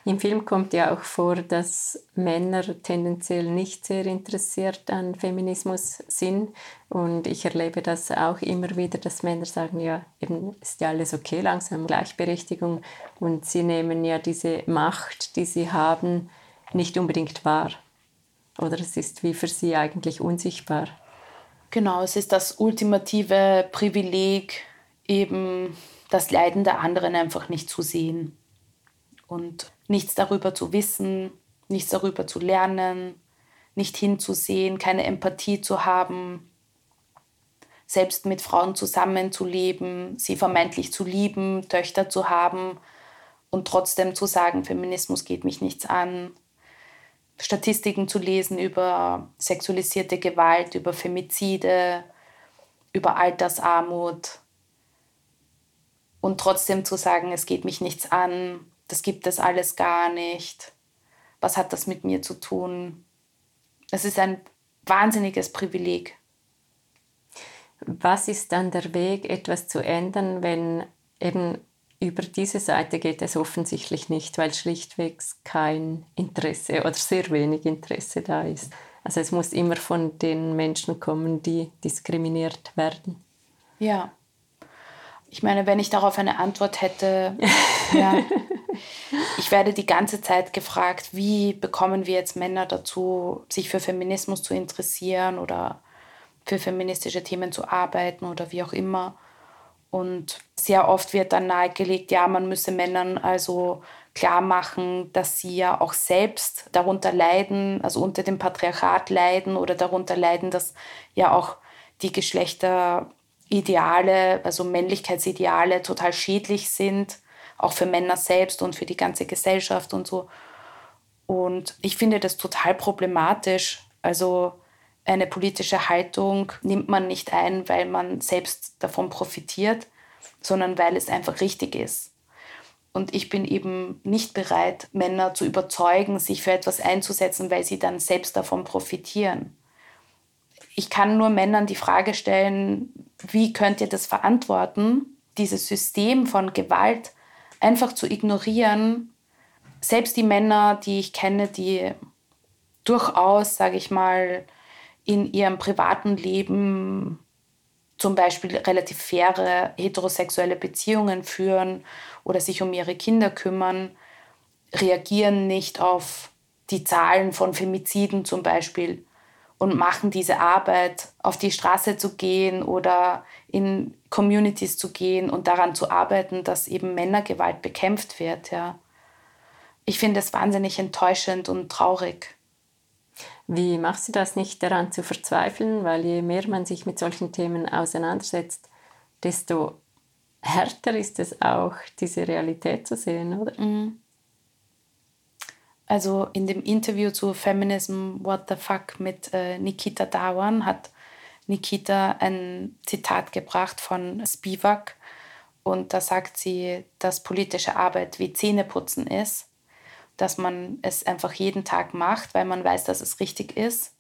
Im Film kommt ja auch vor, dass Männer tendenziell nicht sehr interessiert an Feminismus sind. Und ich erlebe das auch immer wieder, dass Männer sagen, ja, eben ist ja alles okay, langsam Gleichberechtigung. Und sie nehmen ja diese Macht, die sie haben, nicht unbedingt wahr. Oder es ist wie für sie eigentlich unsichtbar. Genau, es ist das ultimative Privileg, eben das Leiden der anderen einfach nicht zu sehen und nichts darüber zu wissen, nichts darüber zu lernen, nicht hinzusehen, keine Empathie zu haben. selbst mit Frauen zusammenzuleben, sie vermeintlich zu lieben, Töchter zu haben und trotzdem zu sagen, Feminismus geht mich nichts an. Statistiken zu lesen über sexualisierte Gewalt, über Femizide, über Altersarmut und trotzdem zu sagen, es geht mich nichts an, das gibt es alles gar nicht, was hat das mit mir zu tun? Es ist ein wahnsinniges Privileg. Was ist dann der Weg, etwas zu ändern, wenn eben über diese Seite geht es offensichtlich nicht, weil schlichtweg kein Interesse oder sehr wenig Interesse da ist. Also es muss immer von den Menschen kommen, die diskriminiert werden. Ja. Ich meine, wenn ich darauf eine Antwort hätte, [laughs] ja. Ich werde die ganze Zeit gefragt, wie bekommen wir jetzt Männer dazu, sich für Feminismus zu interessieren oder für feministische Themen zu arbeiten oder wie auch immer. Und sehr oft wird dann nahegelegt, ja, man müsse Männern also klar machen, dass sie ja auch selbst darunter leiden, also unter dem Patriarchat leiden oder darunter leiden, dass ja auch die Geschlechterideale, also Männlichkeitsideale total schädlich sind, auch für Männer selbst und für die ganze Gesellschaft und so. Und ich finde das total problematisch. Also eine politische Haltung nimmt man nicht ein, weil man selbst davon profitiert, sondern weil es einfach richtig ist. Und ich bin eben nicht bereit, Männer zu überzeugen, sich für etwas einzusetzen, weil sie dann selbst davon profitieren. Ich kann nur Männern die Frage stellen, wie könnt ihr das verantworten, dieses System von Gewalt einfach zu ignorieren. Selbst die Männer, die ich kenne, die durchaus, sage ich mal, in ihrem privaten Leben zum Beispiel relativ faire heterosexuelle Beziehungen führen oder sich um ihre Kinder kümmern, reagieren nicht auf die Zahlen von Femiziden zum Beispiel und machen diese Arbeit, auf die Straße zu gehen oder in Communities zu gehen und daran zu arbeiten, dass eben Männergewalt bekämpft wird. Ja. Ich finde es wahnsinnig enttäuschend und traurig. Wie machst du das nicht daran zu verzweifeln? Weil je mehr man sich mit solchen Themen auseinandersetzt, desto härter ist es auch, diese Realität zu sehen, oder? Mhm. Also in dem Interview zu Feminism What the Fuck mit äh, Nikita Dawan hat Nikita ein Zitat gebracht von Spivak und da sagt sie, dass politische Arbeit wie Zähneputzen ist dass man es einfach jeden Tag macht, weil man weiß, dass es richtig ist,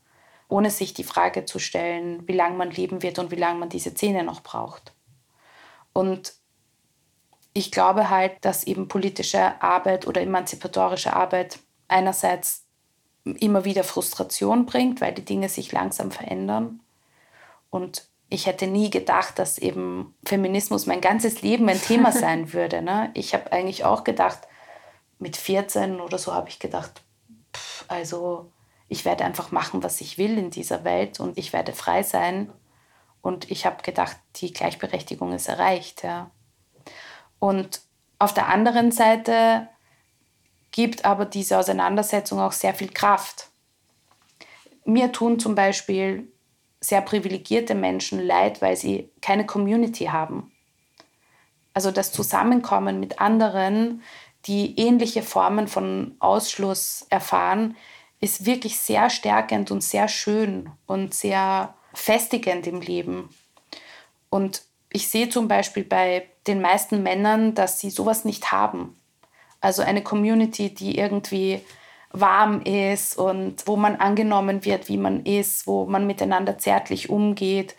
ohne sich die Frage zu stellen, wie lange man leben wird und wie lange man diese Zähne noch braucht. Und ich glaube halt, dass eben politische Arbeit oder emanzipatorische Arbeit einerseits immer wieder Frustration bringt, weil die Dinge sich langsam verändern. Und ich hätte nie gedacht, dass eben Feminismus mein ganzes Leben ein Thema [laughs] sein würde. Ne? Ich habe eigentlich auch gedacht, mit 14 oder so habe ich gedacht, pff, also ich werde einfach machen, was ich will in dieser Welt und ich werde frei sein. Und ich habe gedacht, die Gleichberechtigung ist erreicht. Ja. Und auf der anderen Seite gibt aber diese Auseinandersetzung auch sehr viel Kraft. Mir tun zum Beispiel sehr privilegierte Menschen leid, weil sie keine Community haben. Also das Zusammenkommen mit anderen, die ähnliche Formen von Ausschluss erfahren, ist wirklich sehr stärkend und sehr schön und sehr festigend im Leben. Und ich sehe zum Beispiel bei den meisten Männern, dass sie sowas nicht haben. Also eine Community, die irgendwie warm ist und wo man angenommen wird, wie man ist, wo man miteinander zärtlich umgeht.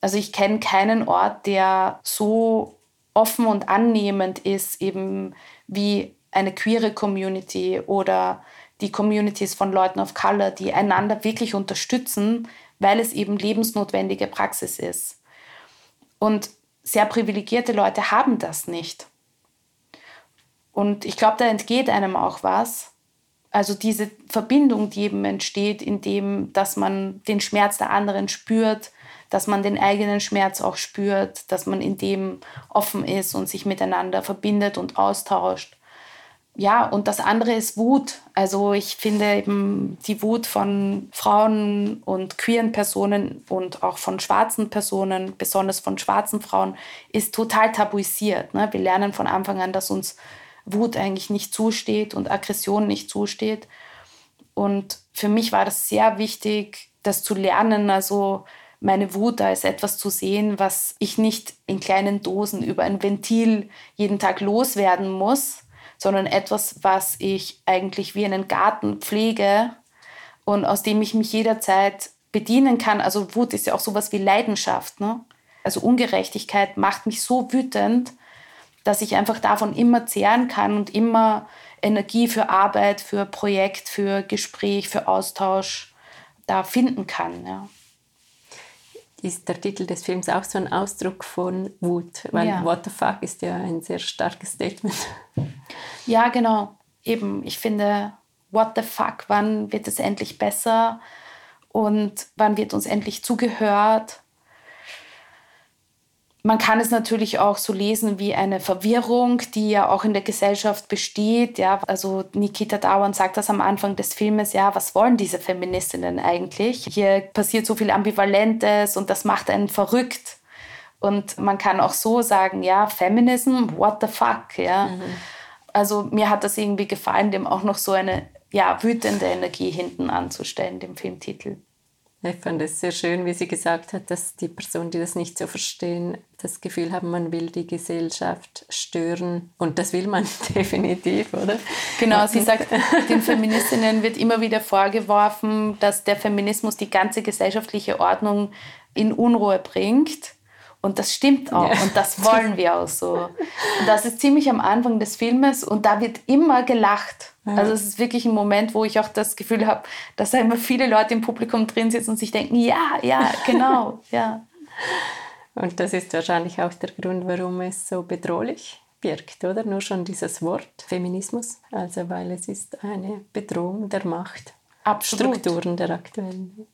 Also ich kenne keinen Ort, der so offen und annehmend ist, eben wie eine queere Community oder die Communities von Leuten of Color, die einander wirklich unterstützen, weil es eben lebensnotwendige Praxis ist. Und sehr privilegierte Leute haben das nicht. Und ich glaube, da entgeht einem auch was. Also diese Verbindung, die eben entsteht, indem, dass man den Schmerz der anderen spürt, dass man den eigenen Schmerz auch spürt, dass man in dem offen ist und sich miteinander verbindet und austauscht. ja, und das andere ist Wut. Also ich finde eben die Wut von Frauen und queeren Personen und auch von schwarzen Personen, besonders von schwarzen Frauen, ist total tabuisiert. Ne? Wir lernen von Anfang an, dass uns Wut eigentlich nicht zusteht und Aggression nicht zusteht. Und für mich war das sehr wichtig, das zu lernen, also meine Wut als etwas zu sehen, was ich nicht in kleinen Dosen über ein Ventil jeden Tag loswerden muss, sondern etwas, was ich eigentlich wie einen Garten pflege und aus dem ich mich jederzeit bedienen kann. Also Wut ist ja auch sowas wie Leidenschaft. Ne? Also Ungerechtigkeit macht mich so wütend, dass ich einfach davon immer zehren kann und immer Energie für Arbeit, für Projekt, für Gespräch, für Austausch da finden kann. Ja ist der Titel des Films auch so ein Ausdruck von Wut, weil ja. What the fuck ist ja ein sehr starkes Statement. Ja, genau. Eben, ich finde, What the fuck, wann wird es endlich besser und wann wird uns endlich zugehört? Man kann es natürlich auch so lesen wie eine Verwirrung, die ja auch in der Gesellschaft besteht. Ja, also Nikita Dawan sagt das am Anfang des Filmes, ja, was wollen diese Feministinnen eigentlich? Hier passiert so viel Ambivalentes und das macht einen verrückt. Und man kann auch so sagen, ja, Feminism, what the fuck, ja. Mhm. Also mir hat das irgendwie gefallen, dem auch noch so eine ja, wütende Energie hinten anzustellen, dem Filmtitel. Ich fand es sehr schön, wie sie gesagt hat, dass die Personen, die das nicht so verstehen, das Gefühl haben, man will die Gesellschaft stören. Und das will man [laughs] definitiv, oder? Genau, sie sagt, den Feministinnen wird immer wieder vorgeworfen, dass der Feminismus die ganze gesellschaftliche Ordnung in Unruhe bringt. Und das stimmt auch ja. und das wollen wir auch so. Und das ist ziemlich am Anfang des Filmes und da wird immer gelacht. Ja. Also es ist wirklich ein Moment, wo ich auch das Gefühl habe, dass da immer viele Leute im Publikum drin sitzen und sich denken, ja, ja, genau, [laughs] ja. Und das ist wahrscheinlich auch der Grund, warum es so bedrohlich wirkt, oder? Nur schon dieses Wort Feminismus, also weil es ist eine Bedrohung der Macht, Absolut. Strukturen der aktuellen.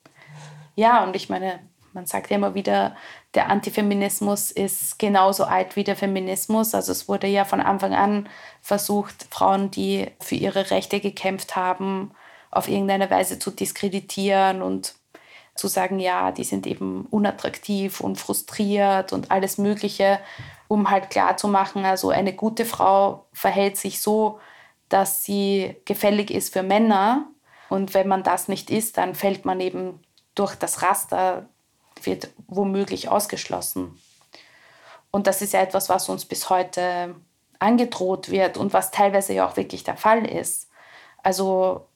Ja, und ich meine, man sagt ja immer wieder, der Antifeminismus ist genauso alt wie der Feminismus. Also es wurde ja von Anfang an versucht, Frauen, die für ihre Rechte gekämpft haben, auf irgendeine Weise zu diskreditieren und zu sagen, ja, die sind eben unattraktiv und frustriert und alles Mögliche, um halt klarzumachen, also eine gute Frau verhält sich so, dass sie gefällig ist für Männer. Und wenn man das nicht ist, dann fällt man eben durch das Raster wird womöglich ausgeschlossen. Und das ist ja etwas, was uns bis heute angedroht wird und was teilweise ja auch wirklich der Fall ist. Also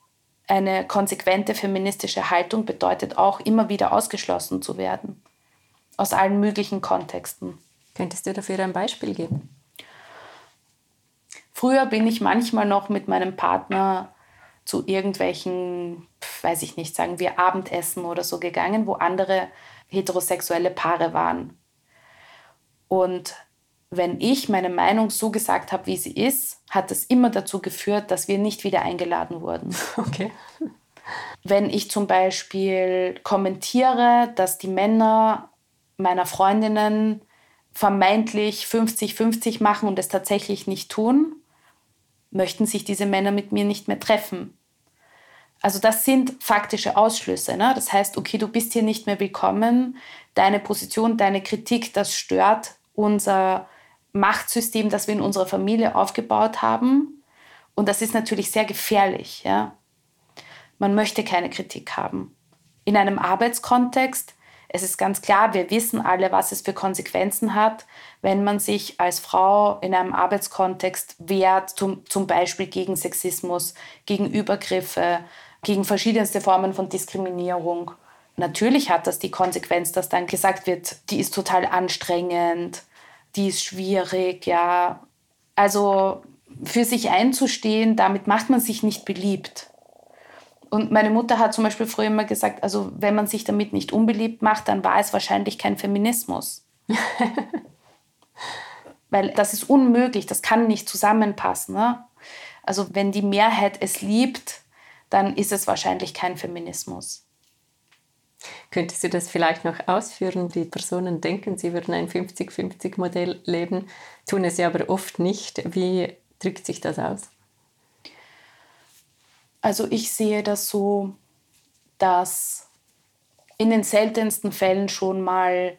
eine konsequente feministische Haltung bedeutet auch immer wieder ausgeschlossen zu werden. Aus allen möglichen Kontexten. Könntest du dafür ein Beispiel geben? Früher bin ich manchmal noch mit meinem Partner zu irgendwelchen, weiß ich nicht, sagen wir Abendessen oder so gegangen, wo andere heterosexuelle Paare waren. Und wenn ich meine Meinung so gesagt habe, wie sie ist, hat das immer dazu geführt, dass wir nicht wieder eingeladen wurden. [laughs] Okay. Wenn ich zum Beispiel kommentiere, dass die Männer meiner Freundinnen vermeintlich 50-50 machen und es tatsächlich nicht tun, möchten sich diese Männer mit mir nicht mehr treffen. Also das sind faktische Ausschlüsse. Ne? Das heißt, okay, du bist hier nicht mehr willkommen. Deine Position, deine Kritik, das stört unser Machtsystem, das wir in unserer Familie aufgebaut haben. Und das ist natürlich sehr gefährlich. Ja? Man möchte keine Kritik haben. In einem Arbeitskontext, es ist ganz klar, wir wissen alle, was es für Konsequenzen hat, wenn man sich als Frau in einem Arbeitskontext wehrt, zum, zum Beispiel gegen Sexismus, gegen Übergriffe, gegen verschiedenste Formen von Diskriminierung. Natürlich hat das die Konsequenz, dass dann gesagt wird, die ist total anstrengend, die ist schwierig, ja. Also für sich einzustehen, damit macht man sich nicht beliebt. Und meine Mutter hat zum Beispiel früher immer gesagt, also wenn man sich damit nicht unbeliebt macht, dann war es wahrscheinlich kein Feminismus. [laughs] Weil das ist unmöglich, das kann nicht zusammenpassen. Ne? Also wenn die Mehrheit es liebt, dann ist es wahrscheinlich kein Feminismus. Könntest du das vielleicht noch ausführen? Die Personen denken, sie würden ein 50-50-Modell leben, tun es ja aber oft nicht. Wie drückt sich das aus? Also ich sehe das so, dass in den seltensten Fällen schon mal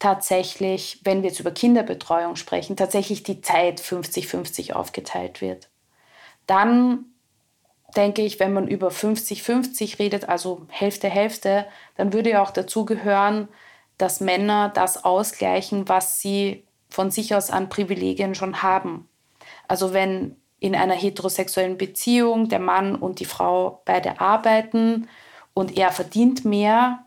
tatsächlich, wenn wir jetzt über Kinderbetreuung sprechen, tatsächlich die Zeit 50-50 aufgeteilt wird. Dann denke ich, wenn man über 50-50 redet, also Hälfte, Hälfte, dann würde ja auch dazu gehören, dass Männer das ausgleichen, was sie von sich aus an Privilegien schon haben. Also wenn in einer heterosexuellen Beziehung der Mann und die Frau beide arbeiten und er verdient mehr,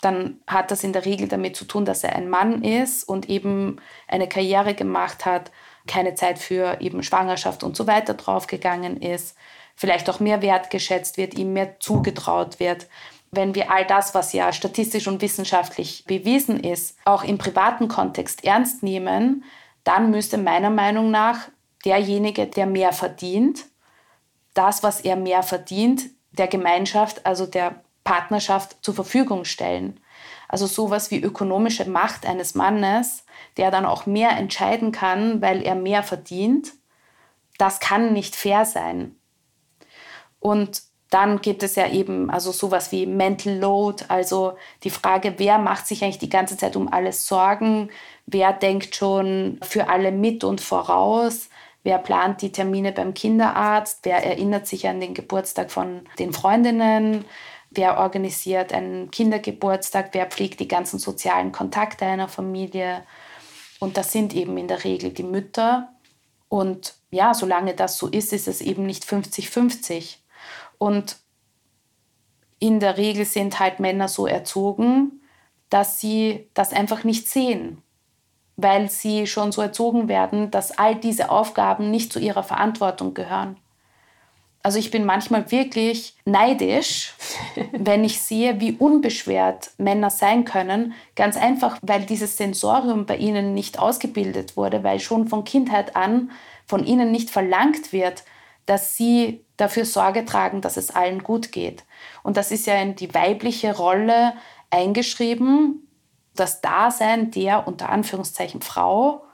dann hat das in der Regel damit zu tun, dass er ein Mann ist und eben eine Karriere gemacht hat, keine Zeit für eben Schwangerschaft und so weiter draufgegangen ist, vielleicht auch mehr wertgeschätzt wird, ihm mehr zugetraut wird. Wenn wir all das, was ja statistisch und wissenschaftlich bewiesen ist, auch im privaten Kontext ernst nehmen, dann müsste meiner Meinung nach derjenige, der mehr verdient, das, was er mehr verdient, der Gemeinschaft, also der Partnerschaft zur Verfügung stellen. Also sowas wie ökonomische Macht eines Mannes, der dann auch mehr entscheiden kann, weil er mehr verdient, das kann nicht fair sein. Und dann gibt es ja eben also sowas wie Mental Load, also die Frage, wer macht sich eigentlich die ganze Zeit um alles Sorgen, wer denkt schon für alle mit und voraus, wer plant die Termine beim Kinderarzt, wer erinnert sich an den Geburtstag von den Freundinnen, wer organisiert einen Kindergeburtstag, wer pflegt die ganzen sozialen Kontakte einer Familie. Und das sind eben in der Regel die Mütter. Und ja, solange das so ist, ist es eben nicht 50-50. Und in der Regel sind halt Männer so erzogen, dass sie das einfach nicht sehen, weil sie schon so erzogen werden, dass all diese Aufgaben nicht zu ihrer Verantwortung gehören. Also ich bin manchmal wirklich neidisch, [laughs] wenn ich sehe, wie unbeschwert Männer sein können. Ganz einfach, weil dieses Sensorium bei ihnen nicht ausgebildet wurde, weil schon von Kindheit an von ihnen nicht verlangt wird, dass sie dafür Sorge tragen, dass es allen gut geht. Und das ist ja in die weibliche Rolle eingeschrieben. Das Dasein der unter Anführungszeichen Frau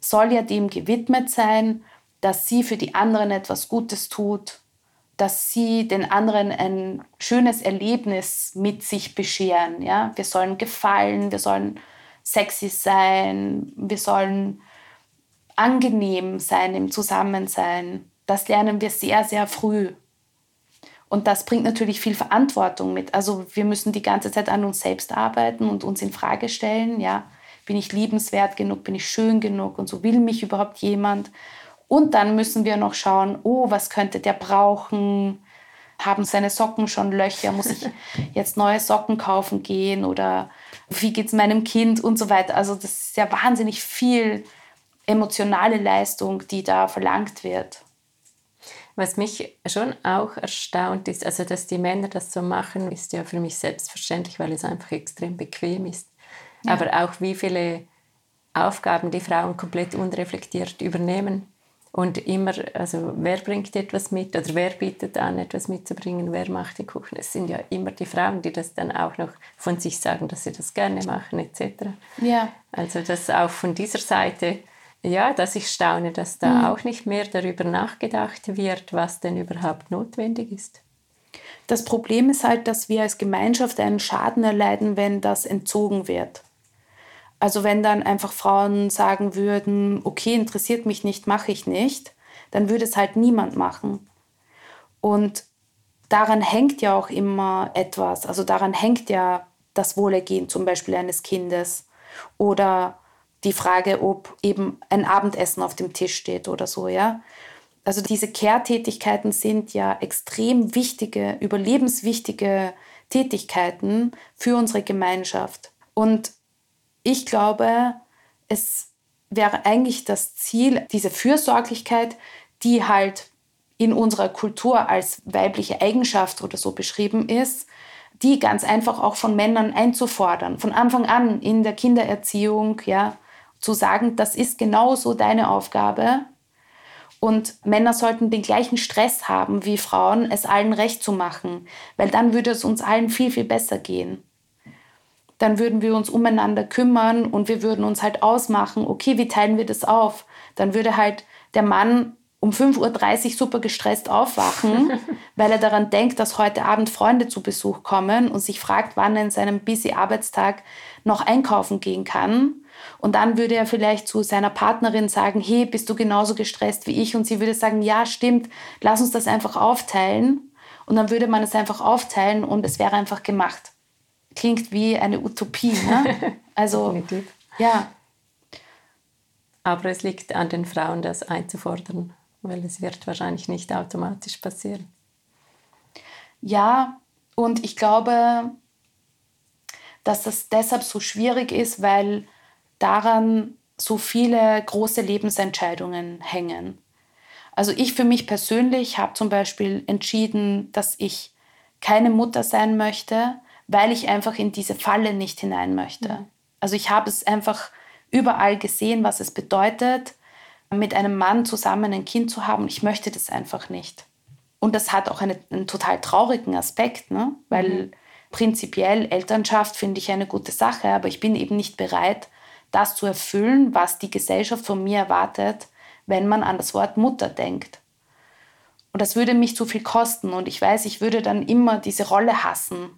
soll ja dem gewidmet sein, dass sie für die anderen etwas Gutes tut, dass sie den anderen ein schönes Erlebnis mit sich bescheren. Ja? Wir sollen gefallen, wir sollen sexy sein, wir sollen angenehm sein im Zusammensein. Das lernen wir sehr, sehr früh. Und das bringt natürlich viel Verantwortung mit. Also wir müssen die ganze Zeit an uns selbst arbeiten und uns in Frage stellen. Ja, bin ich liebenswert genug? Bin ich schön genug? Und so will mich überhaupt jemand? Und dann müssen wir noch schauen, oh, was könnte der brauchen? Haben seine Socken schon Löcher? Muss ich [laughs] jetzt neue Socken kaufen gehen? Oder wie geht es meinem Kind und so weiter? Also das ist ja wahnsinnig viel emotionale Leistung, die da verlangt wird. Was mich schon auch erstaunt ist, also dass die Männer das so machen, ist ja für mich selbstverständlich, weil es einfach extrem bequem ist. Ja. Aber auch wie viele Aufgaben die Frauen komplett unreflektiert übernehmen und immer, also wer bringt etwas mit oder wer bietet an, etwas mitzubringen, wer macht den Kuchen. Es sind ja immer die Frauen, die das dann auch noch von sich sagen, dass sie das gerne machen, etc. Ja. Also das auch von dieser Seite, ja, dass ich staune, dass da mhm. auch nicht mehr darüber nachgedacht wird, was denn überhaupt notwendig ist. Das Problem ist halt, dass wir als Gemeinschaft einen Schaden erleiden, wenn das entzogen wird. Also wenn dann einfach Frauen sagen würden, okay, interessiert mich nicht, mache ich nicht, dann würde es halt niemand machen. Und daran hängt ja auch immer etwas. Also daran hängt ja das Wohlergehen zum Beispiel eines Kindes oder die Frage, ob eben ein Abendessen auf dem Tisch steht oder so, ja. Also diese Care-Tätigkeiten sind ja extrem wichtige, überlebenswichtige Tätigkeiten für unsere Gemeinschaft. Und ich glaube, es wäre eigentlich das Ziel, diese Fürsorglichkeit, die halt in unserer Kultur als weibliche Eigenschaft oder so beschrieben ist, die ganz einfach auch von Männern einzufordern, von Anfang an in der Kindererziehung, ja, zu sagen, das ist genauso deine Aufgabe. Und Männer sollten den gleichen Stress haben wie Frauen, es allen recht zu machen, weil dann würde es uns allen viel, viel besser gehen dann würden wir uns umeinander kümmern und wir würden uns halt ausmachen, okay, wie teilen wir das auf? Dann würde halt der Mann um 5.30 Uhr super gestresst aufwachen, [laughs] weil er daran denkt, dass heute Abend Freunde zu Besuch kommen und sich fragt, wann er in seinem busy Arbeitstag noch einkaufen gehen kann. Und dann würde er vielleicht zu seiner Partnerin sagen, hey, bist du genauso gestresst wie ich? Und sie würde sagen, ja, stimmt, lass uns das einfach aufteilen. Und dann würde man es einfach aufteilen und es wäre einfach gemacht. Klingt wie eine Utopie. Ne? [laughs] Also, ja. Aber es liegt an den Frauen, das einzufordern weil es wird wahrscheinlich nicht automatisch passieren. Ja, und ich glaube, dass das deshalb so schwierig ist, weil daran so viele große Lebensentscheidungen hängen. Also ich für mich persönlich habe zum Beispiel entschieden, dass ich keine Mutter sein möchte, weil ich einfach in diese Falle nicht hinein möchte. Mhm. Also ich habe es einfach überall gesehen, was es bedeutet, mit einem Mann zusammen ein Kind zu haben. Ich möchte das einfach nicht. Und das hat auch eine, einen total traurigen Aspekt, ne? weil mhm. prinzipiell Elternschaft finde ich eine gute Sache, aber ich bin eben nicht bereit, das zu erfüllen, was die Gesellschaft von mir erwartet, wenn man an das Wort Mutter denkt. Und das würde mich zu viel kosten und ich weiß, ich würde dann immer diese Rolle hassen.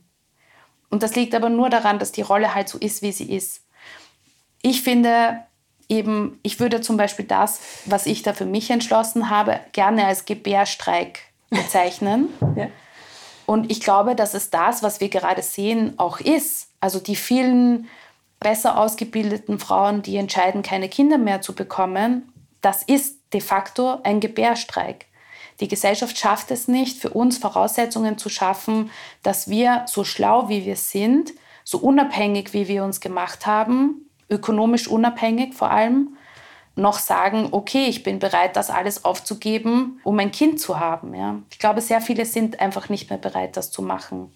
Und das liegt aber nur daran, dass die Rolle halt so ist, wie sie ist. Ich finde, eben, ich würde zum Beispiel das, was ich da für mich entschlossen habe, gerne als Gebärstreik [laughs] bezeichnen. ja. Und ich glaube, dass es das, was wir gerade sehen, auch ist. Also die vielen besser ausgebildeten Frauen, die entscheiden, keine Kinder mehr zu bekommen, das ist de facto ein Gebärstreik. Die Gesellschaft schafft es nicht, für uns Voraussetzungen zu schaffen, dass wir so schlau wie wir sind, so unabhängig wie wir uns gemacht haben, ökonomisch unabhängig vor allem, noch sagen, okay, ich bin bereit, das alles aufzugeben, um ein Kind zu haben. Ja. Ich glaube, sehr viele sind einfach nicht mehr bereit, das zu machen.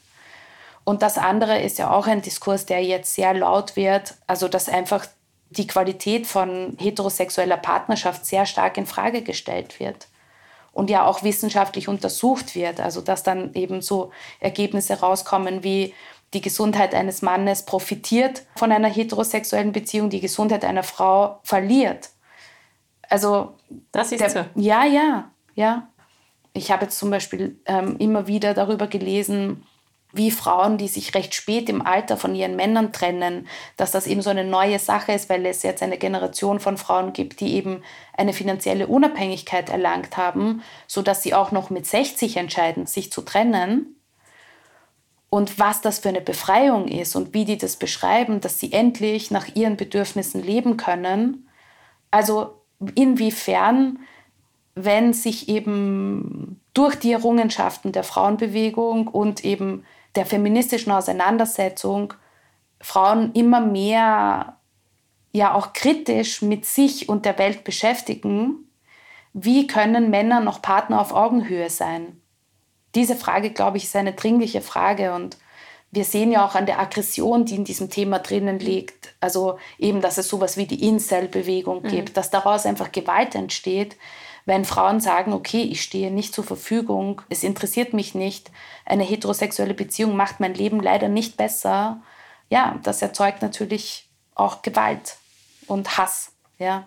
Und das andere ist ja auch ein Diskurs, der jetzt sehr laut wird, also dass einfach die Qualität von heterosexueller Partnerschaft sehr stark in Frage gestellt wird und ja auch wissenschaftlich untersucht wird. Also dass dann eben so Ergebnisse rauskommen wie die Gesundheit eines Mannes profitiert von einer heterosexuellen Beziehung, die Gesundheit einer Frau verliert. Also das ist der, so. Ja, ja, ja. Ich habe jetzt zum Beispiel ähm, immer wieder darüber gelesen, wie Frauen, die sich recht spät im Alter von ihren Männern trennen, dass das eben so eine neue Sache ist, weil es jetzt eine Generation von Frauen gibt, die eben eine finanzielle Unabhängigkeit erlangt haben, sodass sie auch noch mit 60 entscheiden, sich zu trennen und was das für eine Befreiung ist und wie die das beschreiben, dass sie endlich nach ihren Bedürfnissen leben können. Also inwiefern, wenn sich eben durch die Errungenschaften der Frauenbewegung und eben der feministischen Auseinandersetzung Frauen immer mehr ja auch kritisch mit sich und der Welt beschäftigen, wie können Männer noch Partner auf Augenhöhe sein? diese Frage, glaube ich, ist eine dringliche Frage und wir sehen ja auch an der Aggression, die in diesem Thema drinnen liegt, also eben, dass es sowas wie die Incel-Bewegung mhm. gibt, dass daraus einfach Gewalt entsteht, wenn Frauen sagen, okay, ich stehe nicht zur Verfügung, es interessiert mich nicht, eine heterosexuelle Beziehung macht mein Leben leider nicht besser. Ja, das erzeugt natürlich auch Gewalt und Hass, ja.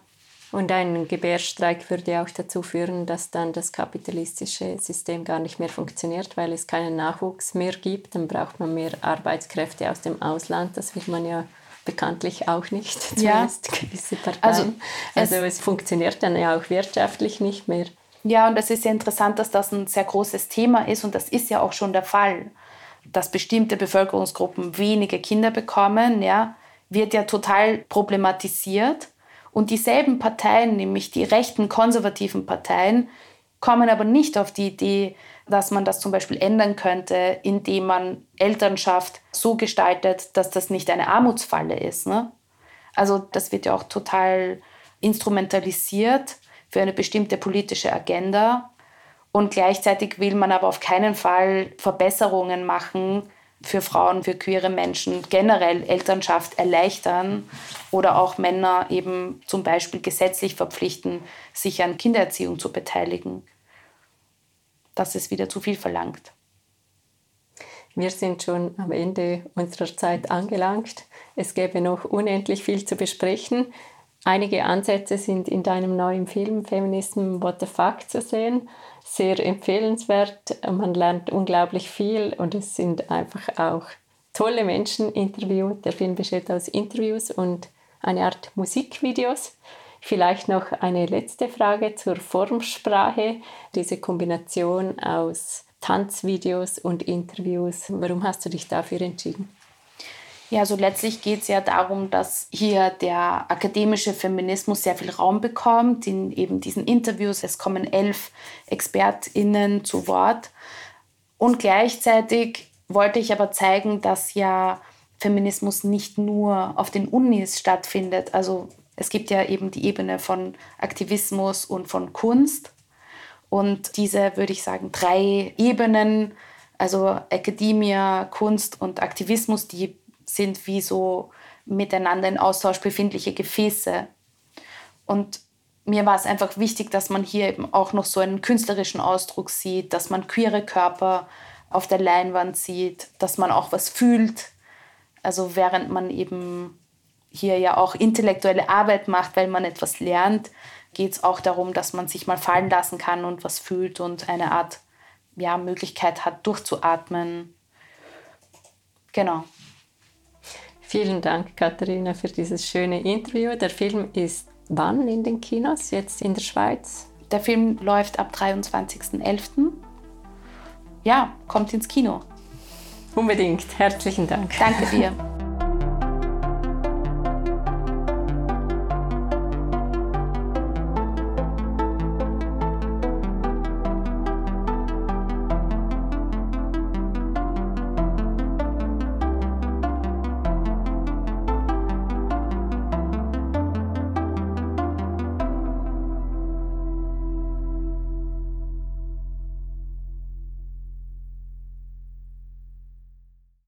Und ein Gebärstreik würde auch dazu führen, dass dann das kapitalistische System gar nicht mehr funktioniert, weil es keinen Nachwuchs mehr gibt. Dann braucht man mehr Arbeitskräfte aus dem Ausland. Das will man ja bekanntlich auch nicht, [laughs] zumindest ja. gewisse Parteien. Also, also es, es funktioniert dann ja auch wirtschaftlich nicht mehr. Ja, und es ist ja interessant, dass das ein sehr großes Thema ist und das ist ja auch schon der Fall, dass bestimmte Bevölkerungsgruppen wenige Kinder bekommen, ja, wird ja total problematisiert. Und dieselben Parteien, nämlich die rechten konservativen Parteien, kommen aber nicht auf die Idee, dass man das zum Beispiel ändern könnte, indem man Elternschaft so gestaltet, dass das nicht eine Armutsfalle ist. Ne? Also das wird ja auch total instrumentalisiert für eine bestimmte politische Agenda. Und gleichzeitig will man aber auf keinen Fall Verbesserungen machen für Frauen, für queere Menschen generell Elternschaft erleichtern oder auch Männer eben zum Beispiel gesetzlich verpflichten, sich an Kindererziehung zu beteiligen. Das ist wieder zu viel verlangt. Wir sind schon am Ende unserer Zeit angelangt. Es gäbe noch unendlich viel zu besprechen. Einige Ansätze sind in deinem neuen Film Feminism What the Fuck zu sehen. Sehr empfehlenswert. Man lernt unglaublich viel und es sind einfach auch tolle Menschen interviewt. Der Film besteht aus Interviews und eine Art Musikvideos. Vielleicht noch eine letzte Frage zur Formsprache. Diese Kombination aus Tanzvideos und Interviews. Warum hast du dich dafür entschieden? Ja, so letztlich geht es ja darum, dass hier der akademische Feminismus sehr viel Raum bekommt in eben diesen Interviews. Es kommen elf ExpertInnen zu Wort. Und gleichzeitig wollte ich aber zeigen, dass ja Feminismus nicht nur auf den Unis stattfindet. Also es gibt ja eben die Ebene von Aktivismus und von Kunst. Und diese, würde ich sagen, drei Ebenen, also Akademie, Kunst und Aktivismus, die sind wie so miteinander in Austausch befindliche Gefäße. Und mir war es einfach wichtig, dass man hier eben auch noch so einen künstlerischen Ausdruck sieht, dass man queere Körper auf der Leinwand sieht, dass man auch was fühlt. Also während man eben hier ja auch intellektuelle Arbeit macht, weil man etwas lernt, geht es auch darum, dass man sich mal fallen lassen kann und was fühlt und eine Art ja, Möglichkeit hat, durchzuatmen. Genau. Vielen Dank, Katharina, für dieses schöne Interview. Der Film ist wann in den Kinos, jetzt in der Schweiz? Der Film läuft ab 23.11. Ja, kommt ins Kino. Unbedingt. Herzlichen Dank. Danke dir. [laughs]